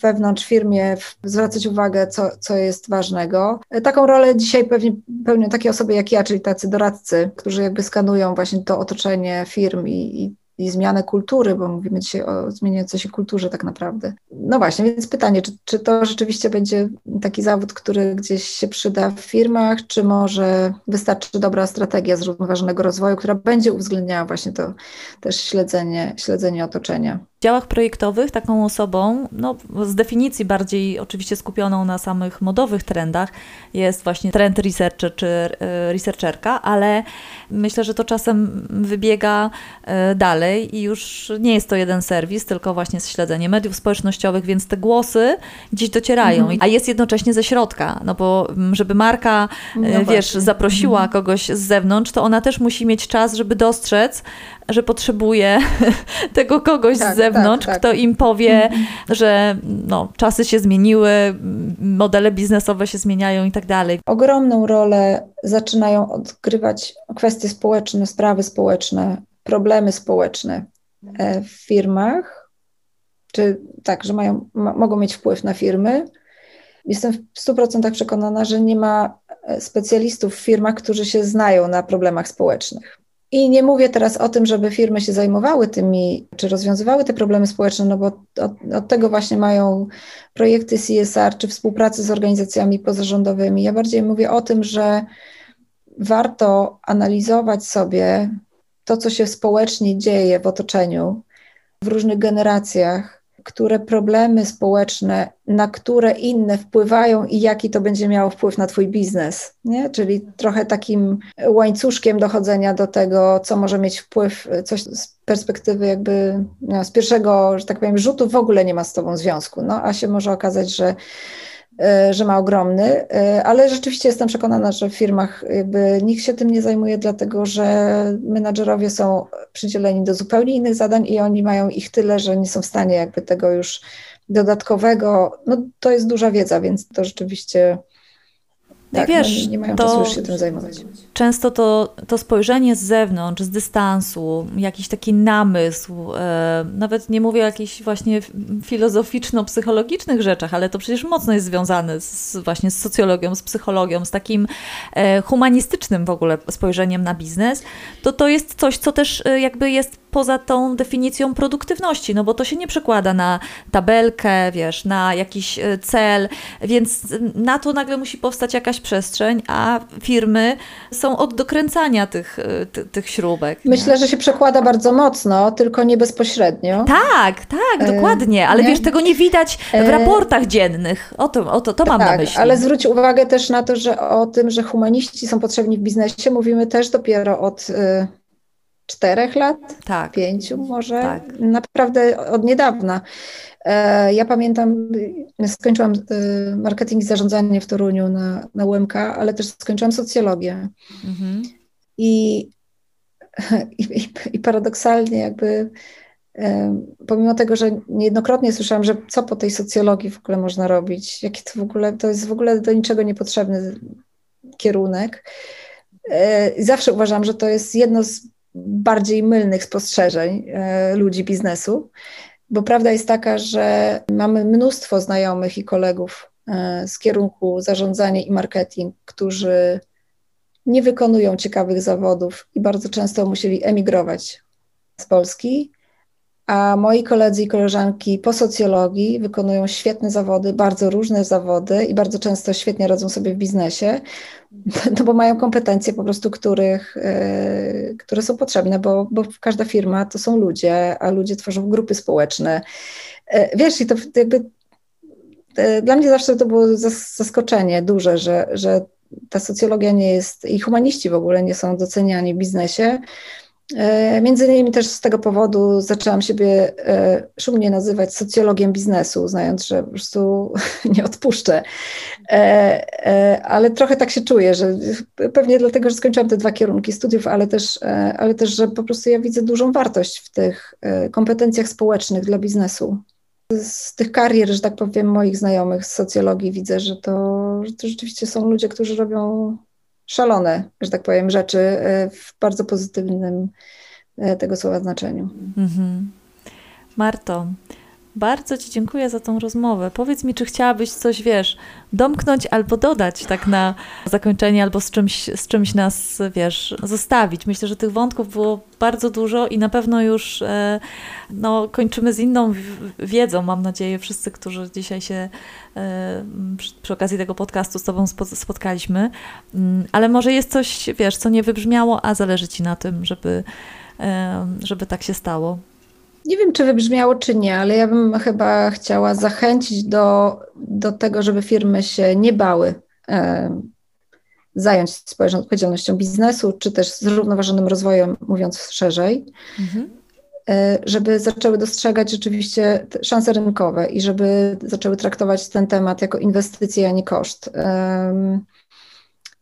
wewnątrz firmie, zwracać uwagę, co, co jest ważnego. Taką rolę dzisiaj pewnie pełnią takie osoby jak ja, czyli tacy doradcy, którzy jakby skanują właśnie to otoczenie firm i, i i zmianę kultury, bo mówimy dzisiaj o zmieniającej się kulturze tak naprawdę. No właśnie, więc pytanie, czy, czy to rzeczywiście będzie taki zawód, który gdzieś się przyda w firmach, czy może wystarczy dobra strategia zrównoważonego rozwoju, która będzie uwzględniała właśnie to też śledzenie, śledzenie otoczenia działach projektowych taką osobą, no z definicji bardziej oczywiście skupioną na samych modowych trendach, jest właśnie trend researcher czy e, researcherka, ale myślę, że to czasem wybiega e, dalej i już nie jest to jeden serwis, tylko właśnie śledzenie mediów społecznościowych, więc te głosy gdzieś docierają, mhm. a jest jednocześnie ze środka, no bo mm, żeby marka, e, no wiesz, zaprosiła mhm. kogoś z zewnątrz, to ona też musi mieć czas, żeby dostrzec, że potrzebuje tego kogoś tak, z zewnątrz, tak, tak. kto im powie, że no, czasy się zmieniły, modele biznesowe się zmieniają i tak dalej. Ogromną rolę zaczynają odgrywać kwestie społeczne, sprawy społeczne, problemy społeczne e, w firmach, czy tak, że mają, mogą mieć wpływ na firmy. Jestem w 100% przekonana, że nie ma e, specjalistów w firmach, którzy się znają na problemach społecznych. I nie mówię teraz o tym, żeby firmy się zajmowały tymi, czy rozwiązywały te problemy społeczne, no bo od, od, tego właśnie mają projekty CSR, czy współpracy z organizacjami pozarządowymi. Ja bardziej mówię o tym, że warto analizować sobie to, co się społecznie dzieje w otoczeniu, w różnych generacjach, które problemy społeczne, na które inne wpływają i jaki to będzie miało wpływ na Twój biznes. Nie? Czyli trochę takim łańcuszkiem dochodzenia do tego, co może mieć wpływ, coś z perspektywy jakby no, z pierwszego, że tak powiem, rzutu w ogóle nie ma z Tobą związku. No, a się może okazać, że że ma ogromny, e, ale rzeczywiście jestem przekonana, że w firmach jakby nikt się tym nie zajmuje, dlatego że menadżerowie są przydzieleni do zupełnie innych zadań i oni mają ich tyle, że nie są w stanie jakby tego już dodatkowego, no to jest duża wiedza, więc to rzeczywiście tak, wiesz, no, nie mają czasu już się tym zajmować. Często to, to spojrzenie z zewnątrz, z dystansu, jakiś taki namysł, e, nawet nie mówię o jakichś właśnie filozoficzno-psychologicznych rzeczach, ale to przecież mocno jest związane z, właśnie z socjologią, z psychologią, z takim e, humanistycznym w ogóle spojrzeniem na biznes, to to jest coś, co też e, jakby jest poza tą definicją produktywności, no bo to się nie przekłada na tabelkę, wiesz, na jakiś cel, więc na to nagle musi powstać jakaś przestrzeń, a firmy są od dokręcania tych, e, ty, tych śrubek. Myślę, nie? że się przekłada bardzo mocno, tylko nie bezpośrednio. Tak, tak, e, dokładnie, ale nie? wiesz, tego nie widać w raportach dziennych. O to, o to, to mam tak, na myśli. ale zwróć uwagę też na to, że o tym, że humaniści są potrzebni w biznesie, mówimy też dopiero od czterech lat, tak. pięciu może, tak. naprawdę od niedawna. E, ja pamiętam, skończyłam e, marketing i zarządzanie w Toruniu na, na UMK, ale też skończyłam socjologię. Mhm. I, i, I paradoksalnie jakby e, pomimo tego, że niejednokrotnie słyszałam, że co po tej socjologii w ogóle można robić, jaki to w ogóle, to jest w ogóle do niczego niepotrzebny kierunek. Zawsze uważam, że to jest jedno z bardziej mylnych spostrzeżeń e, ludzi biznesu, bo prawda jest taka, że mamy mnóstwo znajomych i kolegów e, z kierunku zarządzanie i marketing, którzy nie wykonują ciekawych zawodów i bardzo często musieli emigrować z Polski, a moi koledzy i koleżanki po socjologii wykonują świetne zawody, bardzo różne zawody i bardzo często świetnie radzą sobie w biznesie, no bo mają kompetencje po prostu, których, e, które są potrzebne, bo, bo każda firma to są ludzie, a ludzie tworzą grupy społeczne. E, wiesz, i to jakby e, dla mnie zawsze to było zaskoczenie duże, że, że ta socjologia nie jest i humaniści w ogóle nie są doceniani w biznesie. E, między innymi też z tego powodu zaczęłam siebie e, szumnie nazywać socjologiem biznesu, znając, że po prostu nie odpuszczę. E, ale trochę tak się czuję, że pewnie dlatego, że skończyłam te dwa kierunki studiów, ale też, ale też, że po prostu ja widzę dużą wartość w tych kompetencjach społecznych dla biznesu. Z tych karier, że tak powiem, moich znajomych z socjologii widzę, że to, że to rzeczywiście są ludzie, którzy robią szalone, że tak powiem, rzeczy e, w bardzo pozytywnym e, tego słowa znaczeniu. Mhm. Marto, bardzo Ci dziękuję za tą rozmowę. Powiedz mi, czy chciałabyś coś, wiesz, domknąć albo dodać tak na zakończenie, albo z czymś, z czymś nas, wiesz, zostawić. Myślę, że tych wątków było bardzo dużo i na pewno już e, no, kończymy z inną wiedzą, mam nadzieję, wszyscy, którzy dzisiaj się e, przy okazji tego podcastu z Tobą spotkaliśmy. Mm, ale może jest coś, wiesz, co nie wybrzmiało, a zależy Ci na tym, żeby, e, żeby tak się stało. Nie wiem, czy wybrzmiało, czy nie, ale ja bym chyba chciała zachęcić do, do tego, żeby firmy się nie bały e, zająć społeczną odpowiedzialnością biznesu, czy też zrównoważonym rozwojem, mówiąc szerzej, mhm. e, żeby zaczęły dostrzegać rzeczywiście szanse rynkowe i żeby zaczęły traktować ten temat jako inwestycję, a nie koszt. E,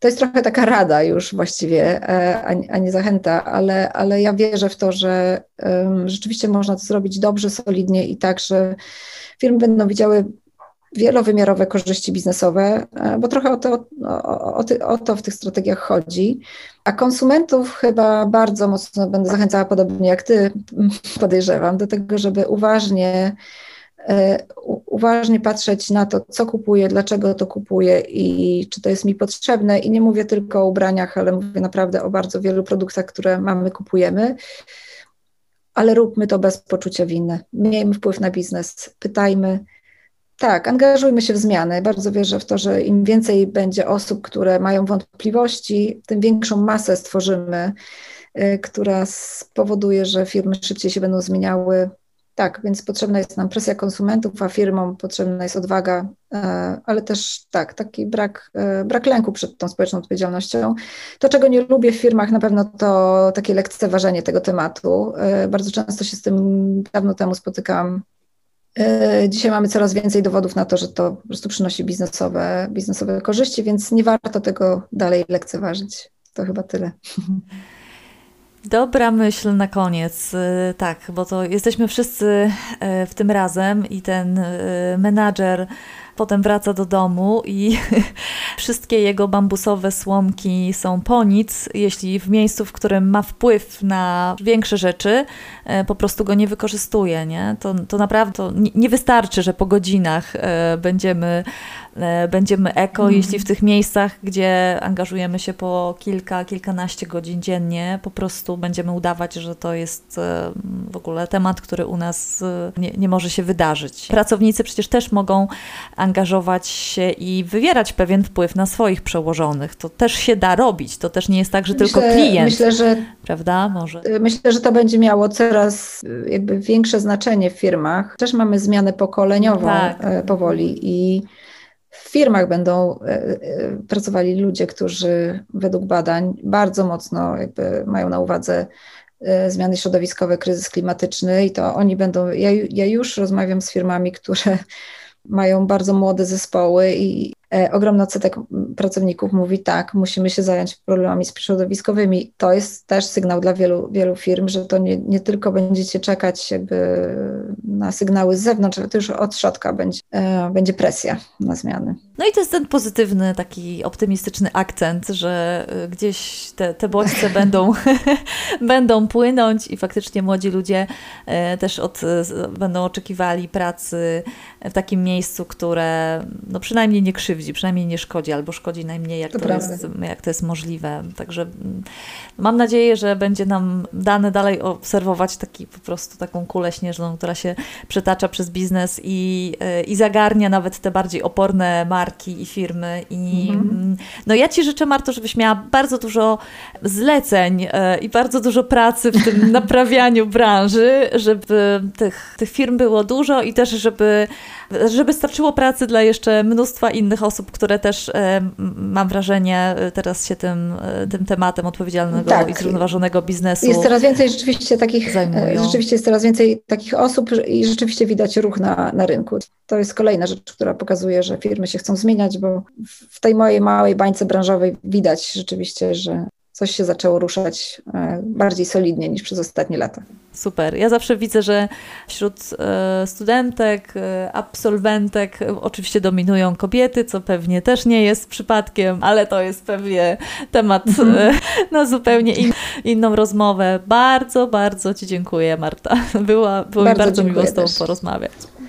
to jest trochę taka rada już właściwie, e, a, nie zachęta, ale, ale ja wierzę w to, że rzeczywiście można to zrobić dobrze, solidnie i tak, że firmy będą widziały wielowymiarowe korzyści biznesowe, e, bo trochę o to, o, o, o, to w tych strategiach chodzi. A konsumentów chyba bardzo mocno będę zachęcała, podobnie jak Ty podejrzewam, do tego, żeby uważnie uważnie patrzeć na to, co kupuję, dlaczego to kupuję i czy to jest mi potrzebne. I nie mówię tylko o ubraniach, ale mówię naprawdę o bardzo wielu produktach, które mamy, kupujemy. Ale róbmy to bez poczucia winy. Miejmy wpływ na biznes, pytajmy. Tak, angażujmy się w zmiany. Bardzo wierzę w to, że im więcej będzie osób, które mają wątpliwości, tym większą masę stworzymy, e, która spowoduje, że firmy szybciej się będą zmieniały, Tak, więc potrzebna jest nam presja konsumentów, a firmom potrzebna jest odwaga, e, ale też tak, taki brak, e, brak lęku przed tą społeczną odpowiedzialnością. To, czego nie lubię w firmach, na pewno to takie lekceważenie tego tematu. E, bardzo często się z tym dawno temu spotykałam. Dzisiaj mamy coraz więcej dowodów na to, że to po prostu przynosi biznesowe, biznesowe korzyści, więc nie warto tego dalej lekceważyć. To chyba tyle. Dobra myśl na koniec. Y, tak, bo to jesteśmy wszyscy y, w tym razem i ten y, menadżer potem wraca do domu i wszystkie jego bambusowe słomki są po nic, jeśli w miejscu, w którym ma wpływ na większe rzeczy, po prostu go nie wykorzystuje. Nie? To, to naprawdę to nie wystarczy, że po godzinach będziemy E, będziemy eko, mm. jeśli w tych miejscach, gdzie angażujemy się po kilka, kilkanaście godzin dziennie, po prostu będziemy udawać, że to jest e, w ogóle temat, który u nas e, nie, nie może się wydarzyć. Pracownicy przecież też mogą angażować się i wywierać pewien wpływ na swoich przełożonych. To też się da robić. To też nie jest tak, że myślę, tylko klient. Myślę, że prawda? Może. Myślę, że to będzie miało coraz jakby większe znaczenie w firmach. Też mamy zmianę pokoleniową tak. powoli i w firmach będą e, e, pracowali ludzie, którzy według badań bardzo mocno jakby mają na uwadze e, zmiany środowiskowe, kryzys klimatyczny i to oni będą, ja, ja już rozmawiam z firmami, które mają bardzo młode zespoły i E, ogromny odsetek pracowników mówi tak, musimy się zająć problemami środowiskowymi. To jest też sygnał dla wielu, wielu firm, że to nie, nie tylko będziecie czekać jakby na sygnały z zewnątrz, ale też od środka będzie, e, będzie presja na zmiany. No i to jest ten pozytywny, taki optymistyczny akcent, że e, gdzieś te, te bodźce będą, będą płynąć i faktycznie młodzi ludzie też od, będą oczekiwali pracy w takim miejscu, które no przynajmniej nie krzywdzi krzywdzi, przynajmniej nie szkodzi, albo szkodzi najmniej, jak to, to jest, jak to jest możliwe. Także mm, mam nadzieję, że będzie nam dane dalej obserwować taki, po prostu taką kulę śnieżną, która się przetacza przez biznes i, e, i zagarnia nawet te bardziej oporne marki i firmy. I mhm. Mm, no ja Ci życzę, Marto, żebyś miała bardzo dużo zleceń e, i bardzo dużo pracy w tym naprawianiu branży, żeby tych, tych firm było dużo i też, żeby, żeby starczyło pracy dla jeszcze mnóstwa innych osób, które też e, mam wrażenie teraz się tym, tym tematem odpowiedzialnego tak. i zrównoważonego biznesu. Jest coraz więcej rzeczywiście takich, zajmują. rzeczywiście jest coraz więcej takich osób i rzeczywiście widać ruch na, na rynku. To jest kolejna rzecz, która pokazuje, że firmy się chcą zmieniać, bo w tej mojej małej bańce branżowej widać rzeczywiście, że coś się zaczęło ruszać e, bardziej solidnie niż przez ostatnie lata. Super. Ja zawsze widzę, że wśród e, studentek, e, absolwentek oczywiście dominują kobiety, co pewnie też nie jest przypadkiem, ale to jest pewnie temat mhm. na zupełnie in, inną rozmowę. Bardzo, bardzo Ci dziękuję, Marta. Była, było bardzo mi bardzo miło z Tobą też. porozmawiać.